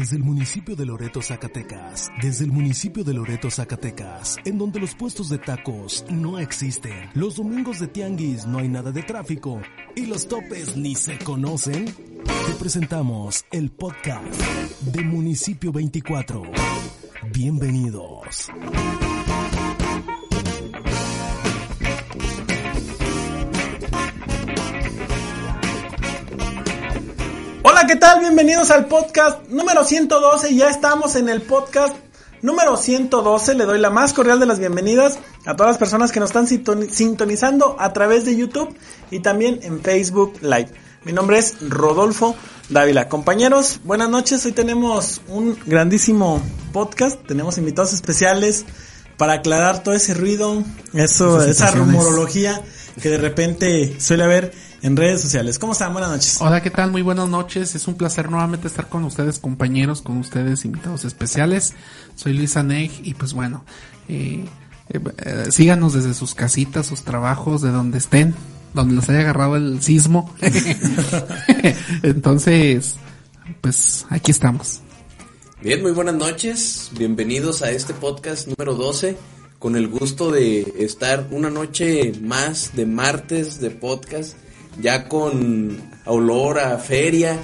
Desde el municipio de Loreto, Zacatecas, desde el municipio de Loreto, Zacatecas, en donde los puestos de tacos no existen, los domingos de tianguis no hay nada de tráfico. Y los topes ni se conocen, te presentamos el podcast de Municipio 24. Bienvenidos. Hola, ¿qué tal? Bienvenidos al podcast número 112. Ya estamos en el podcast número 112. Le doy la más cordial de las bienvenidas a todas las personas que nos están sintonizando a través de YouTube y también en Facebook Live. Mi nombre es Rodolfo Dávila. Compañeros, buenas noches. Hoy tenemos un grandísimo podcast. Tenemos invitados especiales para aclarar todo ese ruido, eso, esa rumorología que de repente suele haber en redes sociales. ¿Cómo están? Buenas noches. Hola, ¿qué tal? Muy buenas noches. Es un placer nuevamente estar con ustedes, compañeros, con ustedes, invitados especiales. Soy Lisa Neg y pues bueno, eh, eh, eh, síganos desde sus casitas, sus trabajos, de donde estén, donde los haya agarrado el sismo. Entonces, pues aquí estamos. Bien, muy buenas noches. Bienvenidos a este podcast número 12 con el gusto de estar una noche más de martes de podcast ya con olor a feria.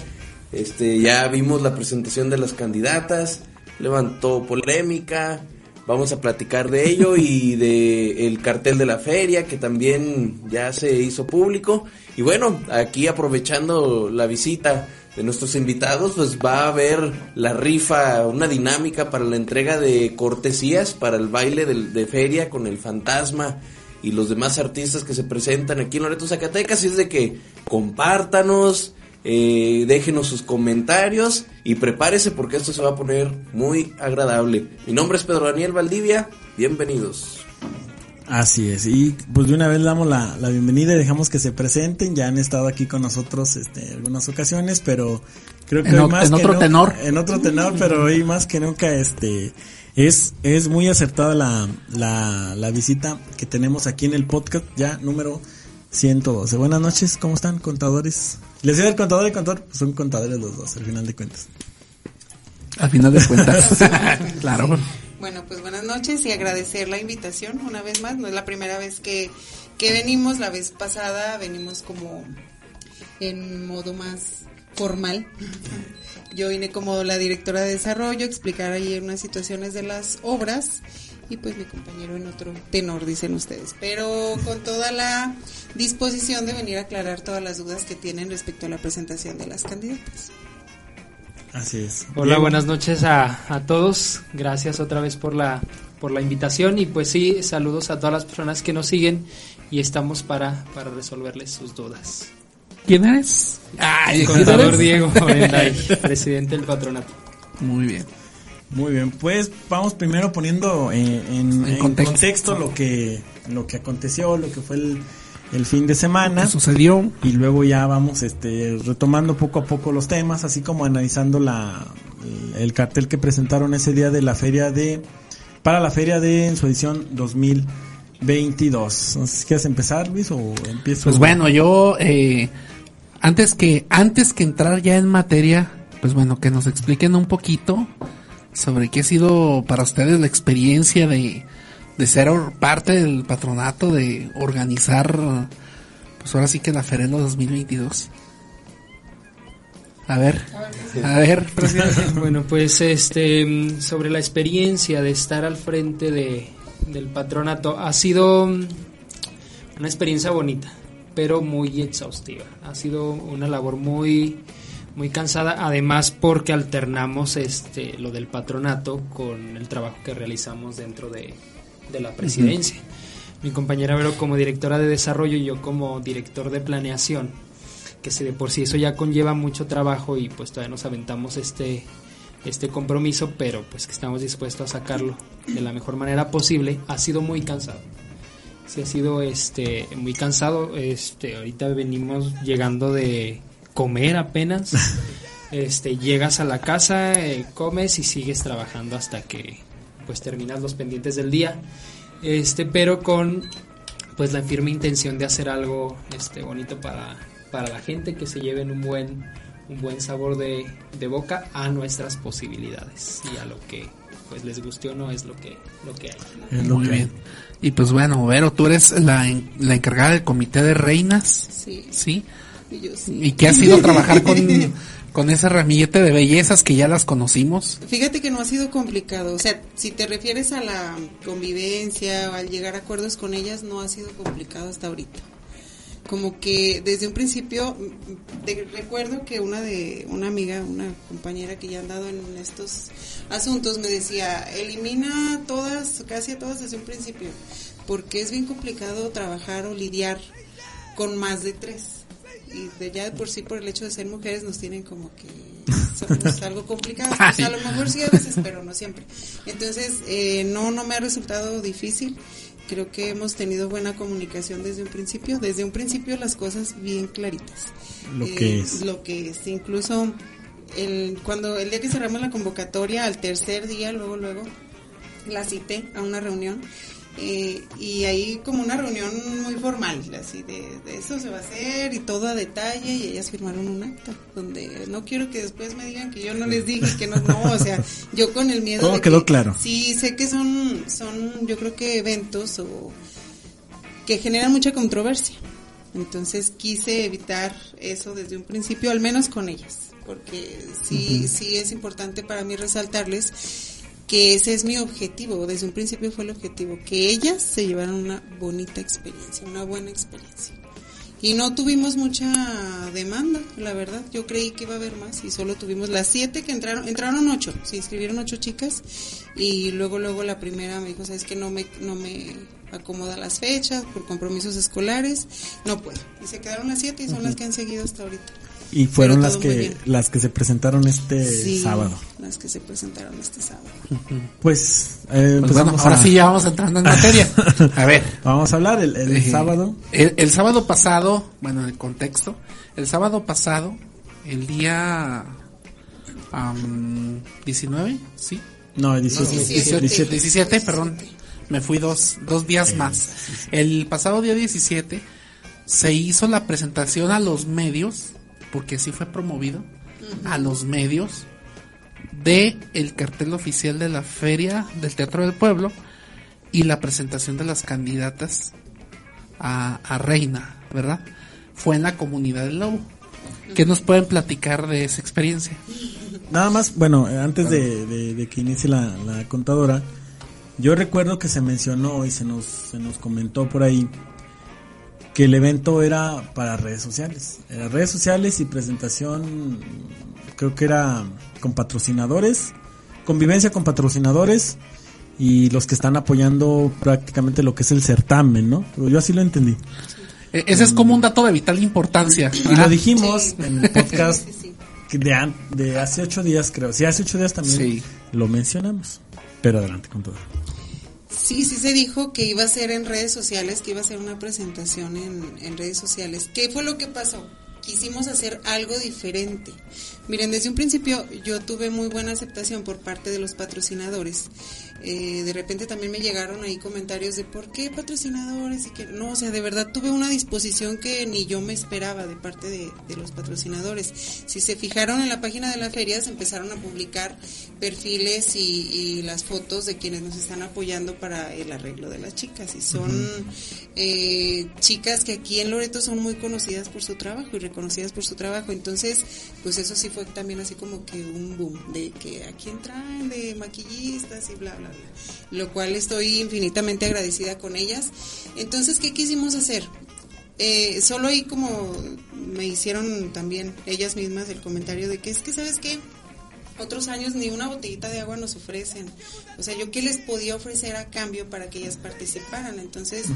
Este, ya vimos la presentación de las candidatas, levantó polémica, vamos a platicar de ello y de el cartel de la feria que también ya se hizo público y bueno, aquí aprovechando la visita de nuestros invitados, pues va a haber la rifa, una dinámica para la entrega de cortesías para el baile de, de feria con el fantasma y los demás artistas que se presentan aquí en Loreto Zacatecas. Y es de que compártanos, eh, déjenos sus comentarios y prepárese porque esto se va a poner muy agradable. Mi nombre es Pedro Daniel Valdivia, bienvenidos. Así es, y pues de una vez damos la, bienvenida y dejamos que se presenten, ya han estado aquí con nosotros este, en algunas ocasiones, pero creo que en, más en otro tenor. En otro tenor, pero hoy más que nunca este es, es muy acertada la, la, la visita que tenemos aquí en el podcast ya número 112. Buenas noches, ¿cómo están, contadores? Les digo el contador y contador, pues son contadores los dos, al final de cuentas. Al final de cuentas, claro. Bueno, pues buenas noches y agradecer la invitación una vez más. No es la primera vez que, que venimos, la vez pasada venimos como en modo más formal. Yo vine como la directora de desarrollo, a explicar ahí unas situaciones de las obras y pues mi compañero en otro tenor, dicen ustedes. Pero con toda la disposición de venir a aclarar todas las dudas que tienen respecto a la presentación de las candidatas. Así es. Hola, buenas noches a, a todos. Gracias otra vez por la, por la invitación y pues sí, saludos a todas las personas que nos siguen y estamos para, para resolverles sus dudas. ¿Quién eres? Ah, contador Diego presidente del patronato. Muy bien. Muy bien, pues vamos primero poniendo eh, en, contexto. lo que lo que aconteció, lo que fue el, fin de semana. sucedió? Y luego ya vamos este retomando poco a poco los temas, así como analizando la el, cartel que presentaron ese día de la feria de para la feria de en su edición 2022. No sé si quieres empezar, Luis, o empiezo. Pues bueno, yo eh, antes que, antes que entrar ya en materia, pues bueno, que nos expliquen un poquito sobre qué ha sido para ustedes la experiencia de, de ser parte del patronato, de organizar, pues ahora sí que la Ferelo 2022. A ver, a ver, bueno, pues este, sobre la experiencia de estar al frente de, del patronato, ha sido una experiencia bonita pero muy exhaustiva. Ha sido una labor muy muy cansada, además porque alternamos este lo del patronato con el trabajo que realizamos dentro de, la presidencia. Mi compañera Vero como directora de desarrollo y yo como director de planeación, que si de por sí eso ya conlleva mucho trabajo y pues todavía nos aventamos este este compromiso, pero pues que estamos dispuestos a sacarlo de la mejor manera posible, ha sido muy cansado. Sí ha sido este muy cansado, este ahorita venimos llegando de comer apenas. Este llegas a la casa, eh, comes y sigues trabajando hasta que pues terminas los pendientes del día. Este, pero con pues la firme intención de hacer algo este bonito para para la gente que se lleven un buen un buen sabor de, de boca a nuestras posibilidades y a lo que pues les guste o no es lo que lo que hay. Es lo Muy que- bien. Y pues bueno, Vero, tú eres la, la encargada del comité de reinas, Sí, ¿sí? y yo sí. ¿Y qué ha sido trabajar con, con ese ramillete de bellezas que ya las conocimos? Fíjate que no ha sido complicado, o sea, si te refieres a la convivencia o al llegar a acuerdos con ellas, no ha sido complicado hasta ahorita. Como que desde un principio, de- recuerdo que una de una amiga, una compañera que ya ha andado en estos asuntos me decía, elimina todas, casi a todas desde un principio, porque es bien complicado trabajar o lidiar con más de tres. Y de ya de por sí, por el hecho de ser mujeres, nos tienen como que somos algo complicados. Pues a lo mejor sí a veces, pero no siempre. Entonces, eh, no, no me ha resultado difícil. Creo que hemos tenido buena comunicación desde un principio. Desde un principio las cosas bien claritas. Lo Eh, que es. Lo que es. Incluso el, cuando el día que cerramos la convocatoria, al tercer día, luego, luego, la cité a una reunión. Eh, y ahí como una reunión muy formal, así de, de eso se va a hacer y todo a detalle y ellas firmaron un acta donde no quiero que después me digan que yo no les dije que no, no, o sea, yo con el miedo Todo de quedó que- claro. Sí, sé que son, son yo creo que eventos o que generan mucha controversia. Entonces quise evitar eso desde un principio, al menos con ellas, porque sí, sí es importante para mí resaltarles que ese es mi objetivo, desde un principio fue el objetivo, que ellas se llevaran una bonita experiencia, una buena experiencia. Y no tuvimos mucha demanda, la verdad. Yo creí que iba a haber más y solo tuvimos las siete que entraron. Entraron ocho, se inscribieron ocho chicas y luego luego la primera me dijo, sabes que no me no me acomoda las fechas por compromisos escolares, no puedo. Y se quedaron las siete y son las que han seguido hasta ahorita. Y fueron las que las que se presentaron este Sí, sábado. las que se presentaron este sábado. Pues, eh, Pues bueno, empezamos ahora a- sí ya vamos entrando en materia. A ver. Vamos a hablar el, el Eh, sábado. El, el sábado pasado, bueno, en el contexto, el sábado pasado, el día am, 19, ¿sí? No, 18. 17. 17. 17, perdón. Me fui dos, dos días más. El pasado día 17 se hizo la presentación a los medios, porque así fue promovido, a los medios de el cartel oficial de la feria del Teatro del Pueblo y la presentación de las candidatas a, a reina, ¿verdad? Fue en la comunidad del Lobo. ¿Qué nos pueden platicar de esa experiencia? Nada más, bueno, antes de, de- de que inicie la, la contadora, yo recuerdo que se mencionó y se nos, se nos comentó por ahí que el evento era para redes sociales. Era redes sociales y presentación, creo que era con patrocinadores, convivencia con patrocinadores y los que están apoyando prácticamente lo que es el certamen, ¿no? Pero yo así lo entendí. E- Ese es como un dato de vital importancia. Y lo dijimos Sí. en el podcast de, de hace ocho días, creo. Sí, hace ocho días también Sí. lo mencionamos. Pero adelante con todo. Sí, sí se dijo que iba a ser en redes sociales, que iba a ser una presentación en, en redes sociales. ¿Qué fue lo que pasó? Quisimos hacer algo diferente. Miren, desde un principio yo tuve muy buena aceptación por parte de los patrocinadores. Eh, de repente también me llegaron ahí comentarios de por qué patrocinadores y que no, o sea, de verdad tuve una disposición que ni yo me esperaba de parte de, de los patrocinadores. Si se fijaron en la página de la feria, se empezaron a publicar perfiles y, y las fotos de quienes nos están apoyando para el arreglo de las chicas. Y son eh, chicas que aquí en Loreto son muy conocidas por su trabajo y reconocidas por su trabajo. Entonces, pues eso sí fue también así como que un boom de que a quién traen de maquillistas y bla, bla, Lo cual estoy infinitamente agradecida con ellas. Entonces, ¿qué quisimos hacer? Eh, solo ahí como me hicieron también ellas mismas el comentario de que es que, ¿sabes qué? Otros años ni una botellita de agua nos ofrecen. O sea, yo qué les podía ofrecer a cambio para que ellas participaran. Entonces,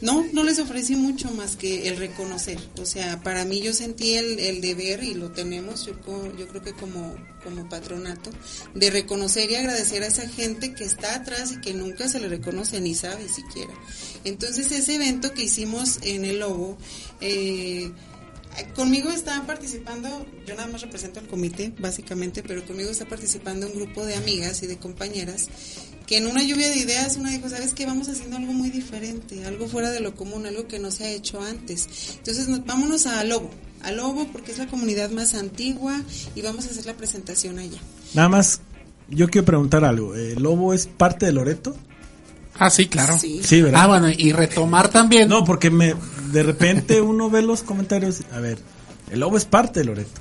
no, no les ofrecí mucho más que el reconocer. O sea, para mí yo sentí el, el deber y lo tenemos, yo, co- yo creo que como, como patronato, de reconocer y agradecer a esa gente que está atrás y que nunca se le reconoce ni sabe siquiera. Entonces, ese evento que hicimos en el Lobo, eh, Conmigo estaban participando, yo nada más represento al comité, básicamente, pero conmigo está participando un grupo de amigas y de compañeras que en una lluvia de ideas una dijo, ¿sabes qué? Vamos haciendo algo muy diferente, algo fuera de lo común, algo que no se ha hecho antes. Entonces, nos- vámonos a Lobo, a Lobo porque es la comunidad más antigua y vamos a hacer la presentación allá. Nada más, yo quiero preguntar algo. ¿El lobo es parte de Loreto? Ah, sí, claro. Sí. Sí, ¿verdad? Ah, bueno, y retomar también. No, porque me de repente uno ve los comentarios. A ver, el lobo es parte de Loreto.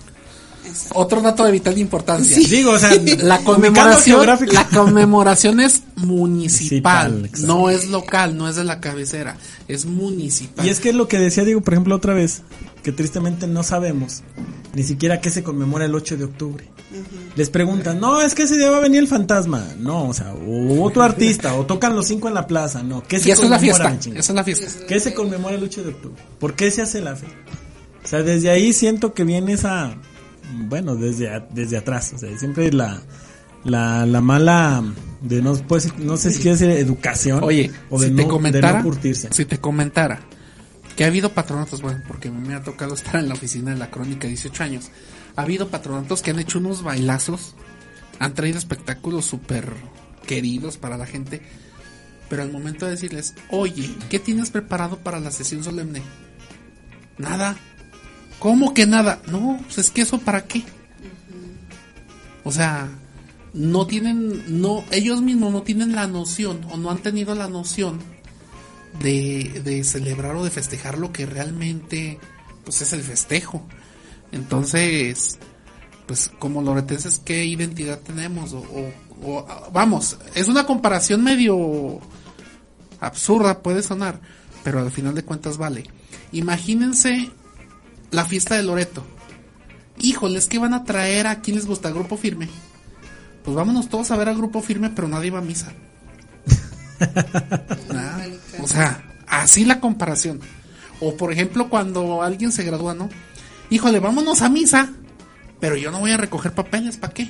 Exacto. Otro dato de vital importancia. Digo, o sea, La conmemoración, la conmemoración es municipal, no es local, no es de la cabecera, es municipal. Y es que es lo que decía Diego, por ejemplo, otra vez, que tristemente no sabemos ni siquiera qué se conmemora el 8 de octubre. Les preguntan, no, es que ese día va a venir el fantasma. No, o sea, o otro artista, o tocan los cinco en la plaza. No, ¿qué se y esa es la conmemora, fiesta, es la fiesta. ¿Qué se conmemora el 8 de octubre? ¿Por qué se hace la fe? O sea, desde ahí siento que viene esa, bueno, desde, a- desde atrás, o sea, siempre la, la, la mala, de no, pues, no sé si quiere decir educación, Oye, o de, si no, te de comentara, no curtirse. si te comentara que ha habido patronatos, bueno, porque me ha tocado estar en la oficina de la crónica 18 años, ha habido patronatos que han hecho unos bailazos, han traído espectáculos súper queridos para la gente, pero al momento de decirles, oye, ¿qué tienes preparado para la sesión solemne? Nada. ¿Cómo que nada? No, pues es que eso para qué. O sea, no tienen, no, ellos mismos no tienen la noción o no han tenido la noción de, de celebrar o de festejar lo que realmente, pues es el festejo. Entonces, pues como loretenses, ¿qué identidad tenemos? O, o- o, vamos, es una comparación medio absurda, puede sonar, pero al final de cuentas vale. Imagínense la fiesta de Loreto. Híjoles, ¿qué van a traer? ¿A quién les gusta? ¿Grupo firme? Pues vámonos todos a ver a Grupo firme, pero nadie va a misa. o sea, así la comparación. O por ejemplo, cuando alguien se gradúa, ¿no? Híjole, vámonos a misa, pero yo no voy a recoger papeles, ¿para qué?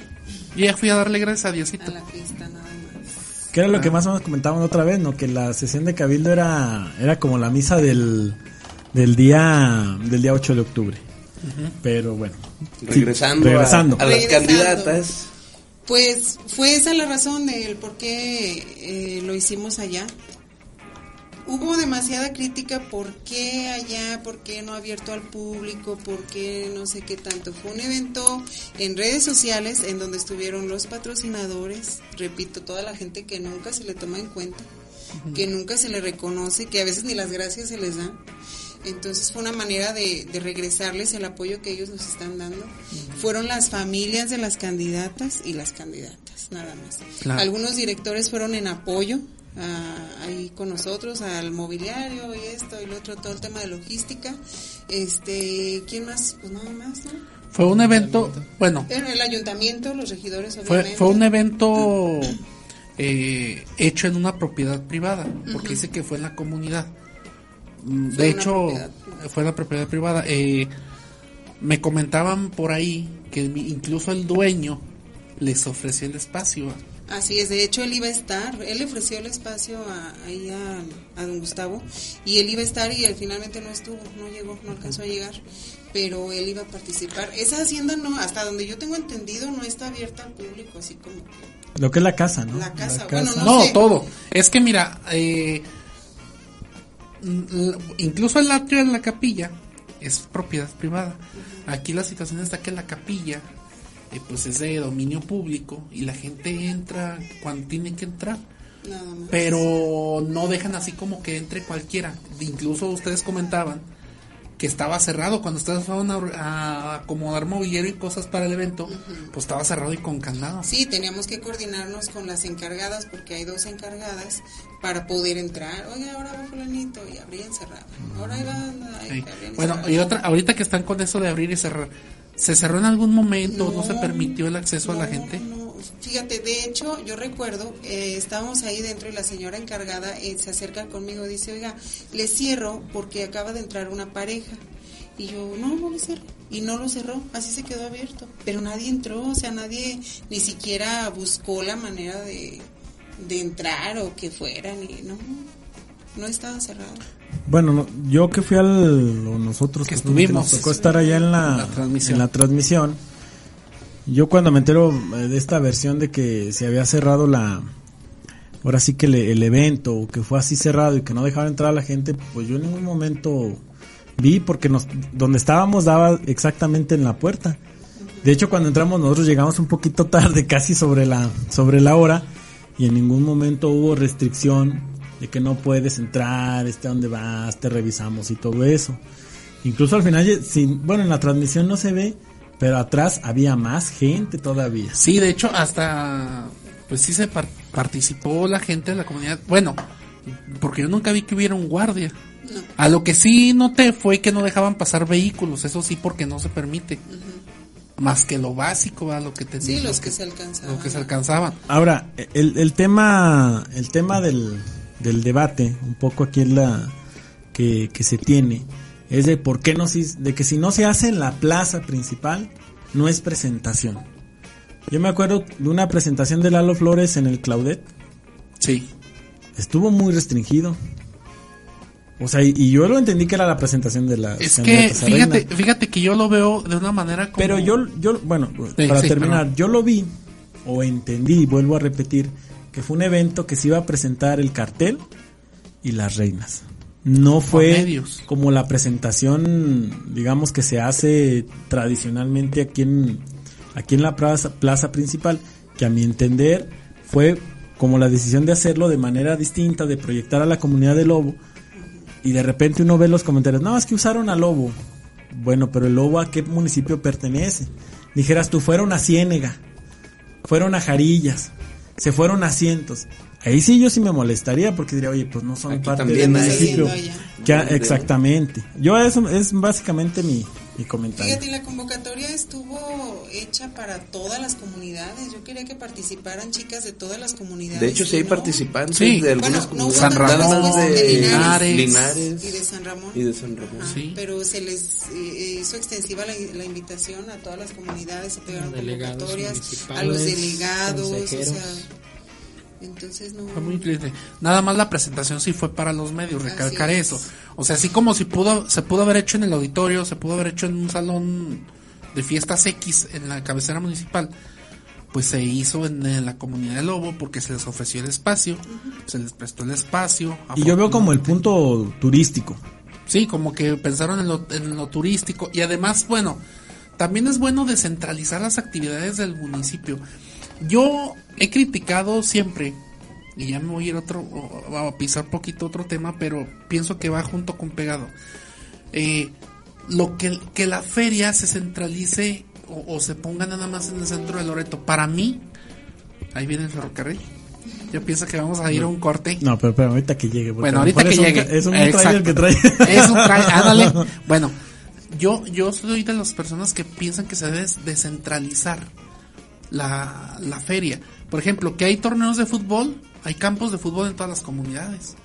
Yo ya fui a darle gracias a A Diosito. la fiesta nada más. Que era lo que más o menos comentaban otra vez, ¿no? Que la sesión de Cabildo era, era como la misa del, del día del día 8 de octubre. Pero bueno. sí, Regresando, a-. A, las Regresando. candidatas. Pues fue esa la razón del por qué eh, lo hicimos allá. Hubo demasiada crítica por qué allá, por qué no abierto al público, por qué no sé qué tanto. Fue un evento en redes sociales en donde estuvieron los patrocinadores, repito, toda la gente que nunca se le toma en cuenta, que nunca se le reconoce, que a veces ni las gracias se les dan. Entonces fue una manera de, de regresarles el apoyo que ellos nos están dando. Fueron las familias de las candidatas y las candidatas, nada más. Claro. Algunos directores fueron en apoyo a- ahí con nosotros al mobiliario y esto y lo otro, todo el tema de logística. Este, ¿quién más? Pues nada más, ¿no? Fue un evento, bueno, El, el ayuntamiento, los regidores, fue, obviamente. fue un evento eh, hecho en una propiedad privada, porque dice que fue en la comunidad. Mm, Fue De hecho, fue en la propiedad privada. Eh, me comentaban por ahí que mi- incluso el dueño les ofreció el espacio. Así es, de hecho él iba a estar, él le ofreció el espacio a, ahí a, a don Gustavo y él iba a estar y él finalmente no estuvo, no llegó, no alcanzó a llegar, pero él iba a participar. Esa hacienda no, hasta donde yo tengo entendido, no está abierta al público, así como que Lo que es la casa, ¿no? La casa, bueno, no No, sé. todo. Es que mira, eh, incluso el atrio de la capilla es propiedad privada. Aquí la situación está que la capilla eh, pues es de dominio público y la gente entra cuando tiene que entrar. nada más. Pero no dejan así como que entre cualquiera. Incluso ustedes comentaban que estaba cerrado cuando ustedes fueron a, a acomodar mobiliario y cosas para el evento, pues estaba cerrado y con candado. Sí, teníamos que coordinarnos con las encargadas, porque hay dos encargadas, para poder entrar. Oye, ahora va fulanito, y abrían, cerraban. Ahora Sí. y Bueno, y otra, ahorita que están con eso de abrir y cerrar, ¿Se cerró en algún momento? ¿No, No, se permitió el acceso a la gente? no. Fíjate, de hecho, yo recuerdo, eh, estábamos ahí dentro y la señora encargada eh, se acerca conmigo y dice, oiga, le cierro porque acaba de entrar una pareja. Y yo, no, no le cierro. Y no lo cerró, así se quedó abierto. Pero nadie entró, o sea, nadie ni siquiera buscó la manera de, de entrar o que fueran. Y no, no estaba cerrado. Bueno, no, yo que fui al, o nosotros Que estuvimos. nos tocó estar allá en la, La transmisión. en la transmisión. Yo cuando me entero eh, de esta versión de que se había cerrado la, ahora sí que le- el evento, o que fue así cerrado y que no dejaba entrar a la gente, pues yo en ningún momento vi porque nos, donde estábamos daba exactamente en la puerta. De hecho, cuando entramos nosotros llegamos un poquito tarde, casi sobre la, sobre la hora, y en ningún momento hubo restricción de que no puedes entrar, este a dónde vas, te revisamos y todo eso. Incluso al final, sin, bueno, en la transmisión no se ve, pero atrás había más gente todavía. Sí, de hecho, hasta, pues sí se par- participó la gente de la comunidad. Bueno, porque yo nunca vi que hubiera un guardia. A lo que sí noté fue que no dejaban pasar vehículos, eso sí, porque no se permite. Más que lo básico, ¿verdad? lo que te Sí, lo los que se alcanzaban. Lo que se alcanzaban. Ahora, el, el tema, el tema del, del debate, un poco aquí en la que, que se tiene, es de por qué no se, de que si no se hace en la plaza principal, no es presentación. Yo me acuerdo de una presentación de Lalo Flores en el Claudet, Sí. estuvo muy restringido. O sea, y, yo lo entendí que era la presentación de la Es que, reina. fíjate, fíjate que yo lo veo de una manera como... Pero yo, yo, bueno, Sí, para sí, terminar, yo lo vi o entendí, vuelvo a repetir, que fue un evento que se iba a presentar el cartel y las reinas. No fue como la presentación, digamos, que se hace tradicionalmente aquí en, aquí en la plaza, plaza principal, que a mi entender fue como la decisión de hacerlo de manera distinta, de proyectar a la comunidad de Lobo, y de repente uno ve los comentarios, no, es que usaron a Lobo. Bueno, pero el Lobo a qué municipio pertenece? Dijeras tú, fueron a Ciénega, fueron a Jarillas, se fueron a Cientos. Ahí sí yo sí me molestaría porque diría, oye, pues no son Aquí parte del municipio. Exactamente. Yo eso es básicamente mi, mi comentario. Fíjate, la convocatoria estuvo hecha para todas las comunidades. Yo quería que participaran chicas de todas las comunidades. De hecho, sí hay ¿no? participantes Sí. de Bueno, algunas no San comunidades. Ramón, pues, de Linares. Linares y de San Ramón. y de San Ramón. Ajá, Sí. Pero se les eh, hizo extensiva la, la invitación a todas las comunidades, se pegaron Delegados convocatorias, a los delegados, o consejeros. sea, entonces no. Fue muy triste. Nada más la presentación sí fue para los medios, recalcar es. eso. O sea, así como si pudo, se pudo haber hecho en el auditorio, se pudo haber hecho en un salón de fiestas X en la cabecera municipal, pues se hizo en, en la comunidad de Lobo porque se les ofreció el espacio, se les prestó el espacio. Y yo veo como el punto turístico. Sí, como que pensaron en lo, en lo turístico. Y además, bueno, también es bueno descentralizar las actividades del municipio. Yo he criticado siempre, y ya me voy a ir otro, a pisar poquito otro tema, pero pienso que va junto con pegado. Eh, lo que, que la feria se centralice o, o se ponga nada más en el centro de Loreto. Para mí, ahí viene el ferrocarril. Yo pienso que vamos a ir a un corte. No, pero, pero ahorita que llegue. Bueno, ahorita que es un llegue. ca- Es un trailer que trae. Es un tra- ándale. Bueno, yo, yo soy de las personas que piensan que se debe descentralizar la, la feria. Por ejemplo, que hay torneos de fútbol, hay campos de fútbol en todas las comunidades.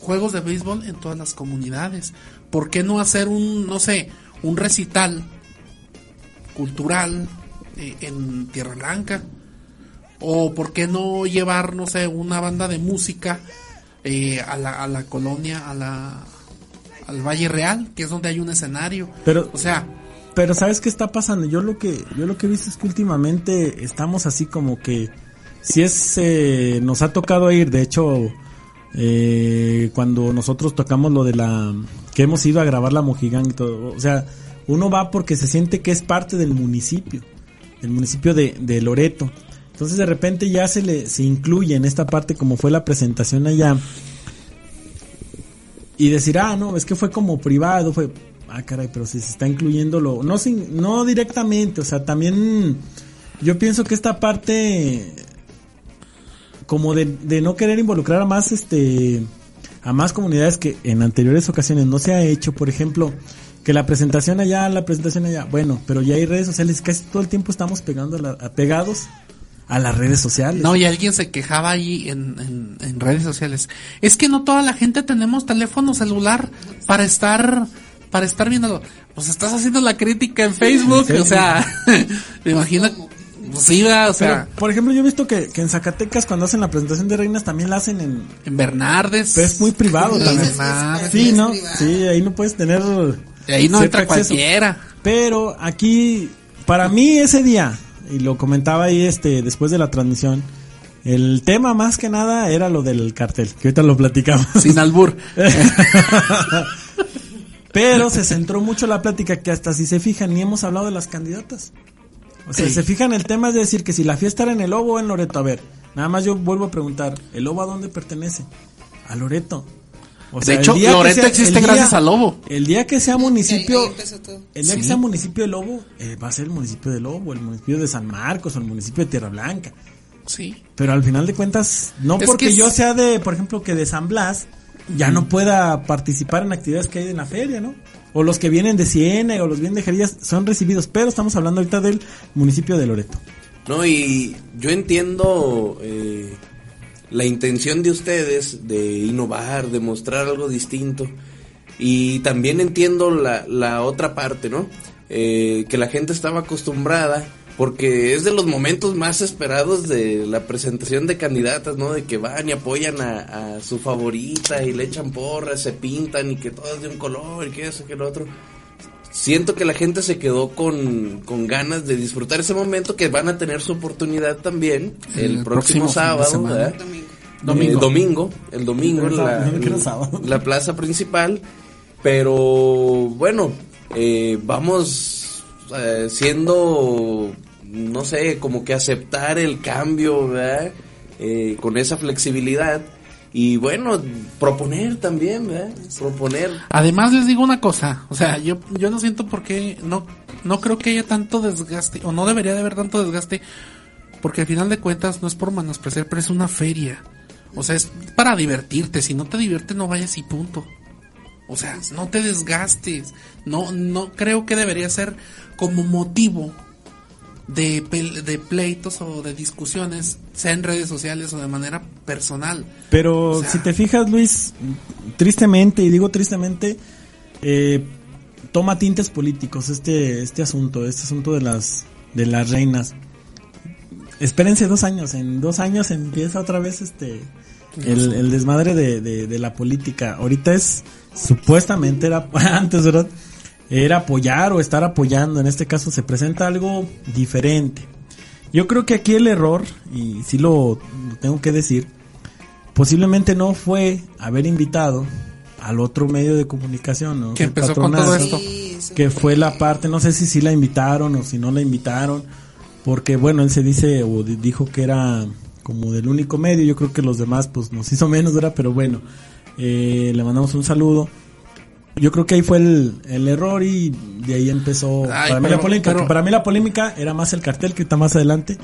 Juegos de béisbol en todas las comunidades. ¿Por qué no hacer un, no sé, un recital cultural eh, en Tierra Blanca? ¿O por qué no llevar, no sé, una banda de música eh, a, la, a la colonia, a la, al Valle Real, que es donde hay un escenario? Pero- o sea, Pero ¿sabes qué está pasando? Yo lo que yo lo que he visto es que últimamente estamos así como que si es eh, nos ha tocado ir, de hecho eh, cuando nosotros tocamos lo de la que hemos ido a grabar la Mojigán y todo, o sea, uno va porque se siente que es parte del municipio, del municipio de, de Loreto. Entonces de repente ya se le se incluye en esta parte como fue la presentación allá y decir, ah, no, es que fue como privado, fue, ah, caray, pero si se está incluyendo lo, no, sin, no directamente, o sea, también yo pienso que esta parte, como de, no querer involucrar a más, este, a más comunidades que en anteriores ocasiones no se ha hecho, por ejemplo, que la presentación allá, la presentación allá. Bueno, pero ya hay redes sociales, casi todo el tiempo estamos pegando a la- pegados a las redes sociales. No, y alguien se quejaba ahí en redes sociales. Es que no toda la gente tenemos teléfono celular para estar, para estar viéndolo. Pues estás haciendo la crítica en Facebook, Sí. o sea, me imagino, pues sí, o sea, Pero, por ejemplo, yo he visto que, que en Zacatecas cuando hacen la presentación de reinas también la hacen en... en Bernardes. Pero es muy privado también. es- es- Bernardes. Sí, ¿no? Sí, ahí no puedes tener... Y ahí no entra acceso. cualquiera. Pero aquí, para mí ese día, y lo comentaba ahí este después de la transmisión, el tema más que nada era lo del cartel, que ahorita lo platicamos. Sin albur. Pero se centró mucho la plática que hasta si se fijan ni hemos hablado de las candidatas. O sea, Sí. se fijan el tema es decir que si la fiesta era en el Lobo o en Loreto. A ver, nada más yo vuelvo a preguntar, ¿el Lobo a dónde pertenece? A Loreto. O De el hecho, Loreto sea- existe el día- gracias al Lobo. El día que sea municipio, Ahí el día que sea municipio de Lobo, eh, va a ser el municipio de Lobo, el municipio de San Marcos o el municipio de Tierra Blanca. Sí. Pero al final de cuentas, no Es porque yo sea de, por ejemplo, que de San Blas, ya no pueda participar en actividades que hay en la feria, ¿no? O los que vienen de Siena o los vienen de Jerillas son recibidos, pero estamos hablando ahorita del municipio de Loreto. No, y yo entiendo eh, la intención de ustedes de innovar, de mostrar algo distinto. Y también entiendo la, la otra parte, ¿no? Eh, que la gente estaba acostumbrada, porque es de los momentos más esperados de la presentación de candidatas, ¿no? De que van y apoyan a, a su favorita y le echan porras, se pintan y que todo es de un color y que eso, que lo otro siento que la gente se quedó con, con ganas de disfrutar ese momento que van a tener su oportunidad también el, El próximo, sábado. ¿verdad? Domingo. Domingo. Eh, domingo, el domingo, en la, sábado. la plaza principal, pero bueno, eh, vamos eh, siendo, no sé, como que aceptar el cambio, ¿verdad? Eh, con esa flexibilidad. Y bueno, proponer también, ¿verdad? Proponer. Además les digo una cosa, o sea, yo, yo no siento por qué, no, no creo que haya tanto desgaste, o no debería de haber tanto desgaste, porque al final de cuentas no es por menospreciar, pero es una feria. O sea, es para divertirte, si no te diviertes no vayas y punto. O sea, no te desgastes. No, no creo que debería ser como motivo de, de pleitos o de discusiones, sea en redes sociales o de manera personal. Pero O sea- si te fijas, Luis, tristemente, y digo tristemente, eh, toma tintes políticos este, este asunto, este asunto de las, de las reinas. Espérense dos años, en dos años empieza otra vez este, el, el desmadre de, de, de la política. Ahorita es, supuestamente era, antes, ¿verdad? Era apoyar o estar apoyando. En este caso se presenta algo diferente. Yo creo que aquí el error, y sí lo, lo tengo que decir, posiblemente no fue haber invitado al otro medio de comunicación, ¿no? Que El empezó con todo esto. Sí, Que fue la parte, no sé si sí la invitaron o si no la invitaron, porque bueno, él se dice o di- dijo que era como del único medio, yo creo que los demás pues nos hizo menos, ¿verdad? Pero bueno, eh, le mandamos un saludo. Yo creo que ahí fue el, el error y de ahí empezó Ay, para mí pero- la polémica. pero- para mí la polémica era más el cartel que está más adelante.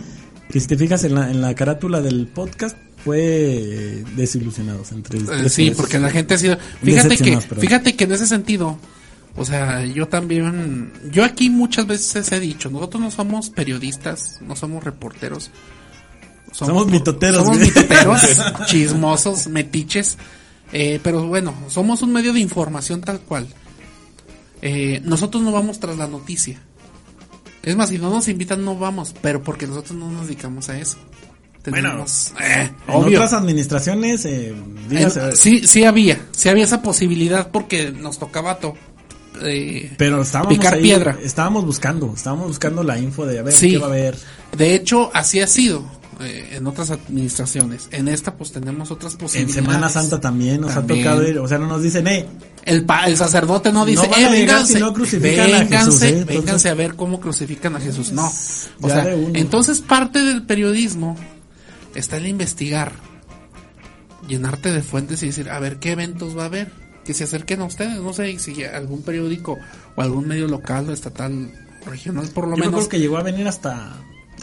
Que si te fijas en la, en la carátula del podcast fue eh, desilusionados entre Eh, sí, porque la gente ha sido. Fíjate que, perdón. fíjate que en ese sentido, o sea, yo también, yo aquí muchas veces he dicho, nosotros no somos periodistas, no somos reporteros. Somos mitoteros, Somos mitoteros, chismosos, metiches. Eh, pero bueno, somos un medio de información tal cual. Eh, nosotros no vamos tras la noticia. Es más, si no nos invitan, no vamos, pero porque nosotros no nos dedicamos a eso. Tenemos, eh, En obvio. otras administraciones, eh, dígase, En- sí, sí había, sí había esa posibilidad porque nos tocaba to- eh, pero estábamos picar ahí, piedra. estábamos buscando, estábamos buscando la info de a ver Sí. qué va a haber. De hecho, así ha sido eh, en otras administraciones. En esta, pues tenemos otras En posibilidades. Semana Santa también nos También. ha tocado ir, o sea, no nos dicen, eh, El, pa- el sacerdote no dice, No eh, a llegar vénganse, si no crucifican a vénganse, Jesús, ¿eh? Entonces- vénganse a ver cómo crucifican a Jesús. No. O sea, entonces parte del periodismo está en investigar, llenarte de fuentes y decir, a ver qué eventos va a haber, que se acerquen a ustedes, no sé, si algún periódico o algún medio local o estatal, regional por lo yo menos. creo que llegó a venir hasta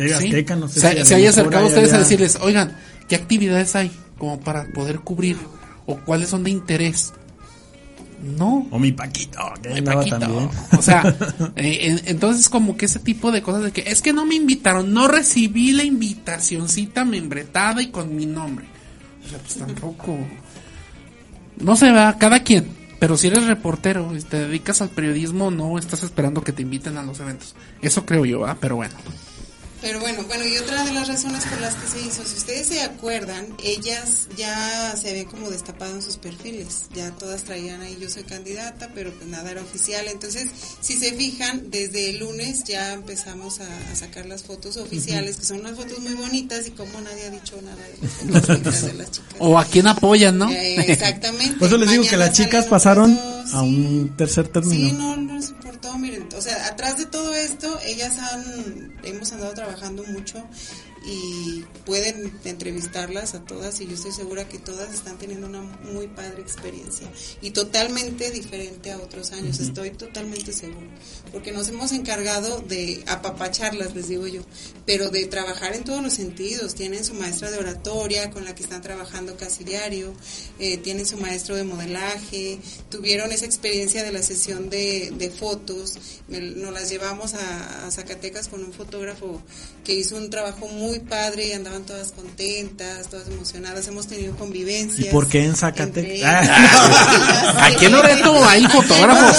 TV Sí. Azteca, no sé se, si se acercado a ustedes a decirles, oigan, ¿qué actividades hay como para poder cubrir o cuáles son de interés? No. O mi Paquito, que Mi Paquito. también. O sea, eh, en- entonces como que ese tipo de cosas de que es que no me invitaron, no recibí la invitacioncita membretada y con mi nombre. O sea, pues tampoco. No se va, cada quien. Pero si eres reportero y te dedicas al periodismo, no estás esperando que te inviten a los eventos. Eso creo yo, ¿ah? Pero bueno. Pero bueno, bueno, y otra de las razones por las que se hizo, si ustedes se acuerdan, ellas ya se habían como destapado en sus perfiles, ya todas traían ahí yo soy candidata, pero pues nada era oficial, entonces si se fijan, desde el lunes ya empezamos a, a sacar las fotos oficiales, que son unas fotos muy bonitas y como nadie ha dicho nada de las de chicas. O a quién apoyan, ¿no? Eh, exactamente. Por eso les digo que las chicas pasaron fotos, a sí. un tercer Sí, término. no, no les importó, miren, o sea, atrás de todo esto, ellas han, hemos andado trabajando mucho y pueden entrevistarlas a todas y yo estoy segura que todas están teniendo una muy padre experiencia y totalmente diferente a otros años, estoy totalmente segura, porque nos hemos encargado de apapacharlas, les digo yo, pero de trabajar en todos los sentidos, tienen su maestra de oratoria con la que están trabajando casi diario, eh, tienen su maestro de modelaje, tuvieron esa experiencia de la sesión de, de fotos, me- nos las llevamos a, a Zacatecas con un fotógrafo que hizo un trabajo muy padre y andaban todas contentas, todas emocionadas, hemos tenido convivencias. ¿Y por qué en Zacatecas? ellas. Aquí en Loreto hay fotógrafos.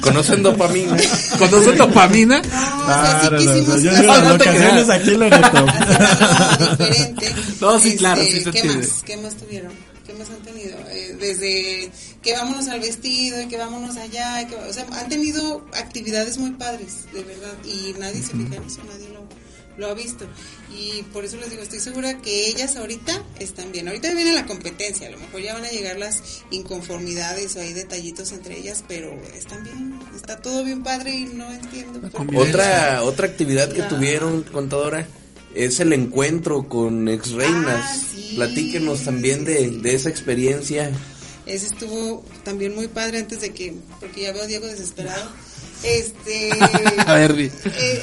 ¿Conocen dopamina? ¿Conocen dopamina? No, no, quisimos no, yo hacer digo las no te locaciones creas. aquí en Loreto. algo diferente. No, sí, claro, sí se ¿Qué más? ¿Qué más tuvieron? ¿Qué más han tenido? Eh, desde que vámonos al vestido, y que vámonos allá, y que, o sea, han tenido actividades muy padres, de verdad, y nadie se fija en eso, nadie lo, ha visto. Y por eso les digo, estoy segura que ellas ahorita están bien. Ahorita viene la competencia, a lo mejor ya van a llegar las inconformidades o hay detallitos entre ellas, pero están bien, está todo bien padre y no entiendo. por qué. convivencia. Otra, otra actividad que La- tuvieron, contadora, es el encuentro con ex reinas. Ah, sí. Platíquenos también de, de esa experiencia. Ese estuvo también muy padre antes de que, porque ya veo a Diego desesperado. Este, A ver, eh,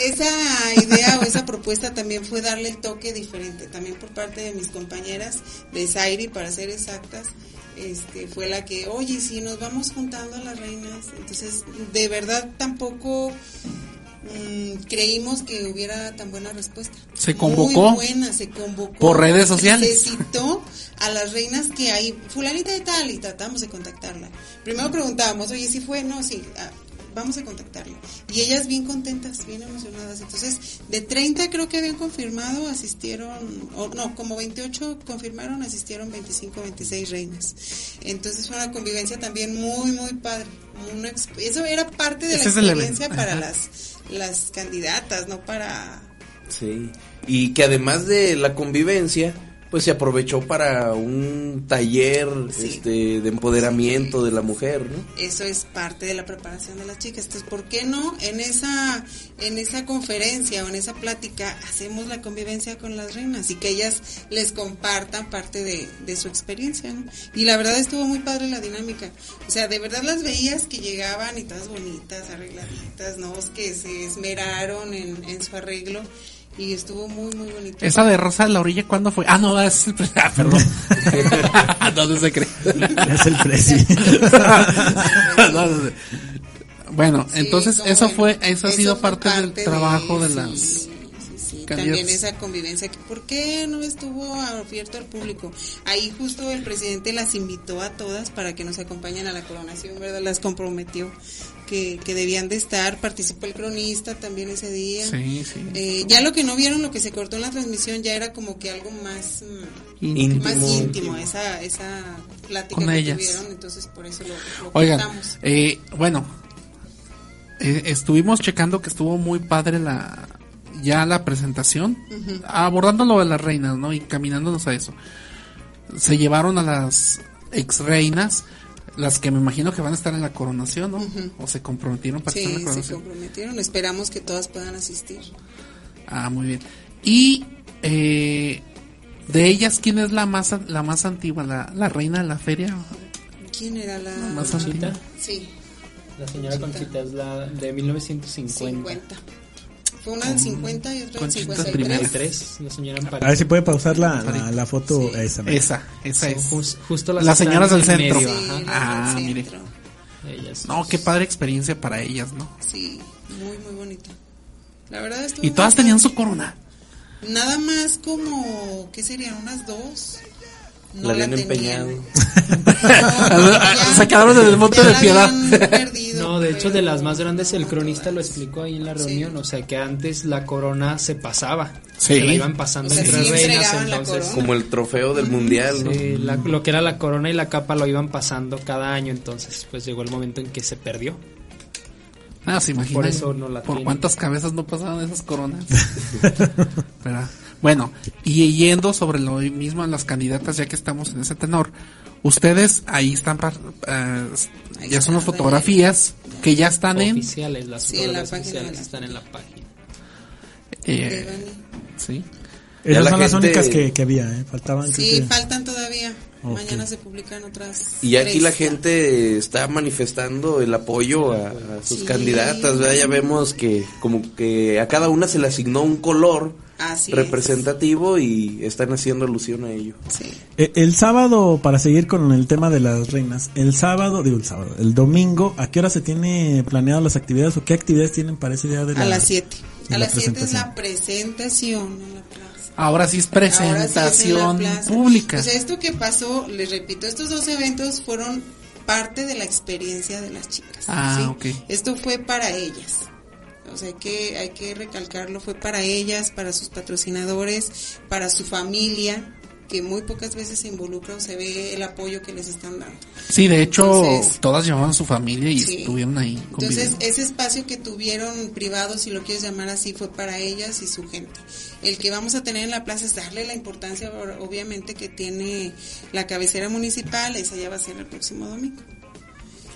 esa idea o esa propuesta también fue darle el toque diferente, también por parte de mis compañeras de Zairi, para ser exactas. Este, fue la que, oye, si nos vamos juntando a las reinas, entonces de verdad tampoco mm, creímos que hubiera tan buena respuesta. ¿Se convocó? Muy buena, se convocó. Por redes sociales. Se citó a las reinas que hay, fulanita de tal, y tratamos de contactarla. Primero preguntábamos, oye, si fue, no, sí, ah, vamos a contactarla. Y ellas bien contentas, bien emocionadas. Entonces, de 30 creo que habían confirmado, asistieron, o no, como 28 confirmaron, asistieron 25, 26 reinas. Entonces fue una convivencia también muy, muy padre. Una eso era parte de Ese la experiencia para las, las candidatas, no para... Sí. Y que además de la convivencia, pues se aprovechó para un taller Sí. este, de empoderamiento de la mujer, ¿no? eso es parte de la preparación de las chicas. Entonces, ¿por qué no en esa en esa conferencia o en esa plática hacemos la convivencia con las reinas y que ellas les compartan parte de, de su experiencia? ¿no? Y la verdad estuvo muy padre la dinámica. O sea, de verdad las veías que llegaban y todas bonitas, arregladitas, ¿no? Que se esmeraron en, en su arreglo y estuvo muy, muy bonito. Esa de Rosa de la Orilla, ¿cuándo fue? Ah, no, es el... Ah, perdón. no, no se cree. Es el presi. No, no, no. Bueno, Sí, entonces eso fue, eso ha sido parte del trabajo de, sí, las... sí, sí, candidatas. También esa convivencia, que ¿por qué no estuvo abierto al público? Ahí justo el presidente las invitó a todas para que nos acompañen a la coronación, ¿verdad? Las comprometió que, que debían de estar, participó el cronista también ese día. Sí, sí. Eh, ya lo que no vieron, lo que se cortó en la transmisión, ya era como que algo más, mm, Íntimo. más íntimo, esa, esa plática Con que ellas. tuvieron, entonces por eso lo, lo Oigan, cortamos. eh, bueno, eh, estuvimos checando que estuvo muy padre la ya la presentación, abordando lo de las reinas, ¿no? Y caminándonos a eso. Se llevaron a las ex reinas, las que me imagino que van a estar en la coronación, ¿no? O se comprometieron para estar en la Sí, se coronación. comprometieron, esperamos que todas puedan asistir. Ah, muy bien. Y eh, de ellas, ¿quién es la más la más antigua, la, la reina de la feria? ¿Quién era la Más Conchita. antigua. Sí, La señora Conchita es la de 1950. 50. Fue una del 50 y otra Conchita 53. primera. Tres, la señora en A ver si puede pausar la, la, la foto Sí. esa. Esa, esa es. Jus- justo las Las que señoras del en centro. medio, Sí, Ah, del mire. centro. Ellas No, qué padre experiencia para ellas, ¿no? Sí, muy, muy bonita. La verdad Y todas tenían su corona. Nada más como, ¿qué serían? Unas dos. No La habían empeñado. Ya- Se quedaron en el monte de piedad. perdido, No, de hecho, de las más grandes, el cronista lo explicó ahí en la Sí. reunión. O sea, que antes la corona se pasaba. Sí. Se la iban pasando O sea, entre sí reinas. Entonces. Como el trofeo del mundial, ¿no? sí, la- lo que era la corona y la capa lo iban pasando cada año. Entonces, pues llegó el momento en que se perdió. Ah, se imaginan. Por eso no la ¿Por tienen. cuántas cabezas no pasaron esas coronas? ¿Verdad? Bueno, y yendo sobre lo mismo a las candidatas, ya que estamos en ese tenor, ustedes ahí están, par- Ahí ya son las fotografías que ya están en, Oficiales, las Sí, en la fotografías página de oficiales la- están en la página. eh, sí. Esas la son las únicas que, que había, ¿eh? Faltaban. Sí, que- faltan todavía. Mañana se publican otras. Y aquí tres. la gente está manifestando el apoyo a, a sus Sí. candidatas, ¿verdad? Ya vemos que como que a cada una se le asignó un color Así es. representativo y están haciendo alusión a ello. Sí. Eh, El sábado, para seguir con el tema de las reinas, el sábado, digo el sábado, el domingo, ¿a qué hora se tiene planeado las actividades o qué actividades tienen para ese día de la A las 7. de A la las 7 es la presentación? presentación en la plaza. Ahora sí es sí presentación plaza. pública. O sea, esto que pasó, les repito, estos dos eventos fueron parte de la experiencia de las chicas. Ah, ¿sí? ok. Esto fue para ellas. O sea, hay que, hay que recalcarlo, fue para ellas, para sus patrocinadores, para su familia, que muy pocas veces se involucra o se ve el apoyo que les están dando. Sí, de hecho, Entonces- todas llevaban a su familia y Sí. estuvieron ahí Entonces, ese espacio que tuvieron privado, si lo quieres llamar así, fue para ellas y su gente. El que vamos a tener en la plaza es darle la importancia, obviamente, que tiene la cabecera municipal, esa ya va a ser el próximo domingo.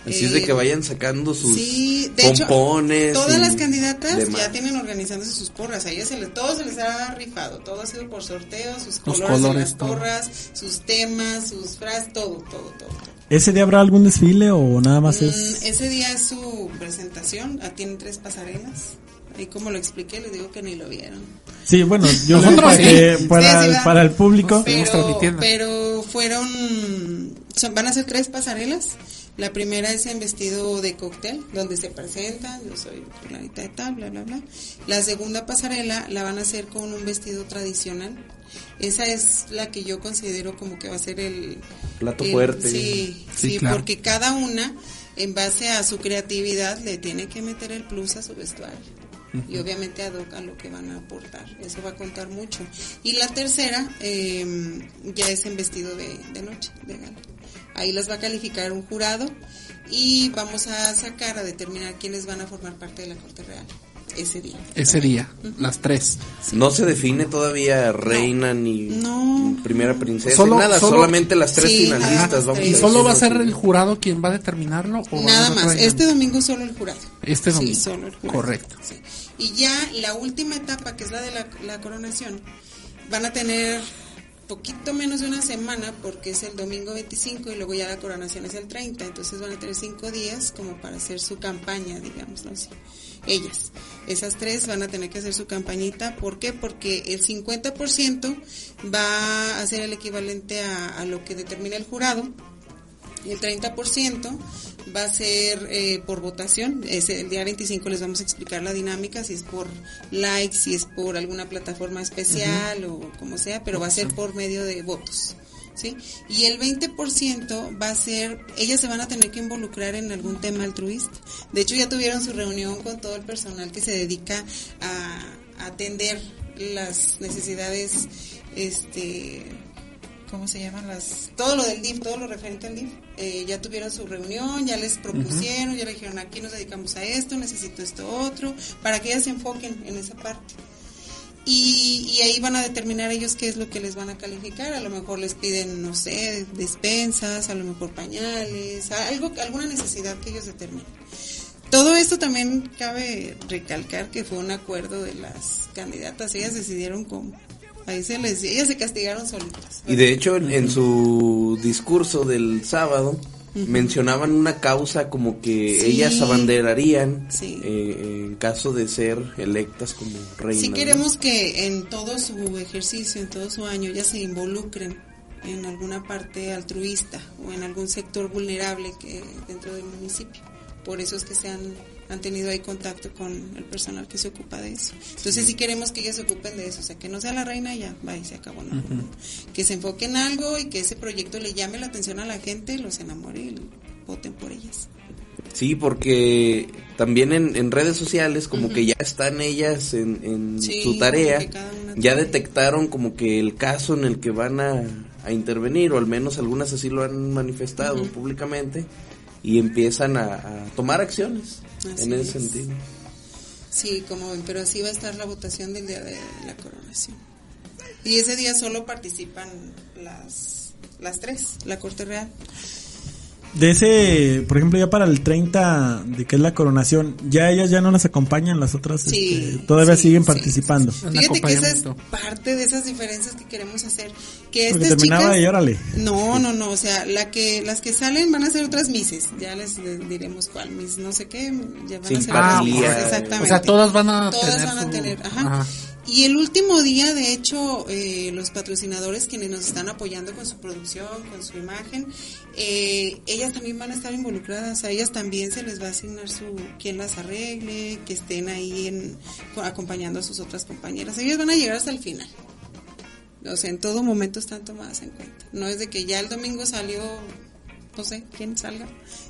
Así es de Eh, que vayan sacando sus Sí, de hecho, pompones. todas y las candidatas demás. ya tienen organizándose sus porras. A ellas se les, todo se les ha rifado. Todo ha sido por sorteo, sus Los colores, en colores, las todo. porras, sus temas, sus frases, todo, todo, todo. todo. ¿Ese día habrá algún desfile o nada más Mm, es...? ese día es su presentación. ah, Tienen tres pasarelas. Ahí como lo expliqué, les digo que ni lo vieron. Sí, bueno, yo Nosotros para, sí. que- para, Sí, sí, para el público... Pero, pero fueron, son- van a ser tres pasarelas. La primera es en vestido de cóctel, donde se presentan, yo soy fulanita de tal, bla, bla, bla. La segunda pasarela la van a hacer con un vestido tradicional. Esa es la que yo considero como que va a ser el... Plato el- fuerte. Sí, Sí, sí, claro. porque cada una, en base a su creatividad, le tiene que meter el plus a su vestuario. Y obviamente ad hoc a lo que van a aportar. Eso va a contar mucho. Y la tercera eh, ya es en vestido de, de noche, de gala. Ahí las va a calificar un jurado y vamos a sacar a determinar quiénes van a formar parte de la Corte Real ese día. Ese día, las tres. No se define todavía reina ni No. primera princesa, Solo- nada, solo- solamente las tres Sí, finalistas. Vamos. ¿Y solo va a ser el jurado quien va a determinarlo? O va a Nada más. Este domingo solo el jurado. Este domingo. Sí, solo el jurado. Correcto. Sí. Y ya la última etapa, que es la de la, la coronación, van a tener poquito menos de una semana porque es el domingo 25 y luego ya la coronación es el 30, entonces van a tener cinco días como para hacer su campaña, digamos así. Ellas, esas tres van a tener que hacer su campañita, ¿por qué? Porque el 50% va a ser el equivalente a, a lo que determina el jurado el 30% va a ser eh, por votación. Ese, el día 25 les vamos a explicar la dinámica, si es por likes, si es por alguna plataforma especial o como sea, pero va a ser por medio de votos. ¿Sí? Y el 20% va a ser, ellas se van a tener que involucrar en algún tema altruista. De hecho, ya tuvieron su reunión con todo el personal que se dedica a atender las necesidades, este, ¿cómo se llaman las? Todo lo del DIF, todo lo referente al DIF. Eh, ya tuvieron su reunión, ya les propusieron, ya le dijeron aquí nos dedicamos a esto, necesito esto otro, para que ellas se enfoquen en esa parte. Y, y ahí van a determinar ellos qué es lo que les van a calificar. A lo mejor les piden, no sé, despensas, a lo mejor pañales, algo, alguna necesidad que ellos determinen. Todo esto también cabe recalcar que fue un acuerdo de las candidatas. Ellas decidieron cómo. Ahí se les, ellas se castigaron solitas. Y de hecho, en, en su discurso del sábado, mencionaban una causa como que Sí. ellas abanderarían Sí. eh, en caso de ser electas como reinas. Si ¿no? queremos que en todo su ejercicio, en todo su año, ya se involucren en alguna parte altruista o en algún sector vulnerable que dentro del municipio. Por eso es que se han, han tenido ahí contacto con el personal que se ocupa de eso. Entonces si queremos que ellas se ocupen de eso, o sea, que no sea la reina y ya, va y se acabó. No, Que se enfoque en algo y que ese proyecto le llame la atención a la gente, los enamore y voten por ellas. Sí, porque también en, en redes sociales como que ya están ellas en, en Sí, su tarea, ya detectaron como que el caso en el que van a, a intervenir, o al menos algunas así lo han manifestado públicamente, y empiezan a, a tomar acciones Así en ese es. sentido. Sí, como ven, pero así va a estar la votación del día de la coronación. Y ese día solo participan las, las tres, la Corte Real. De ese, por ejemplo, ya para el 30 de que es la coronación, ya ellas ya no las acompañan, las otras Sí, este, todavía sí, siguen sí, participando. sí, sí. Un Fíjate que esa es parte de esas diferencias que queremos hacer. Que Porque estas terminaba chicas, y órale. No, no, no, o sea, la que, las que salen van a ser otras mises, ya les, les diremos cuál, mis no sé qué, ya van a ser otras mises, exactamente. O sea, todas van a Todas tener van a su- tener, ajá. Ajá. Y el último día, de hecho, eh, los patrocinadores quienes nos están apoyando con su producción, con su imagen, eh, ellas también van a estar involucradas. A ellas también se les va a asignar su quien las arregle, que estén ahí en, co- acompañando a sus otras compañeras. Ellas van a llegar hasta el final. O sea, en todo momento están tomadas en cuenta. No es de que ya el domingo salió, no sé, quién salga,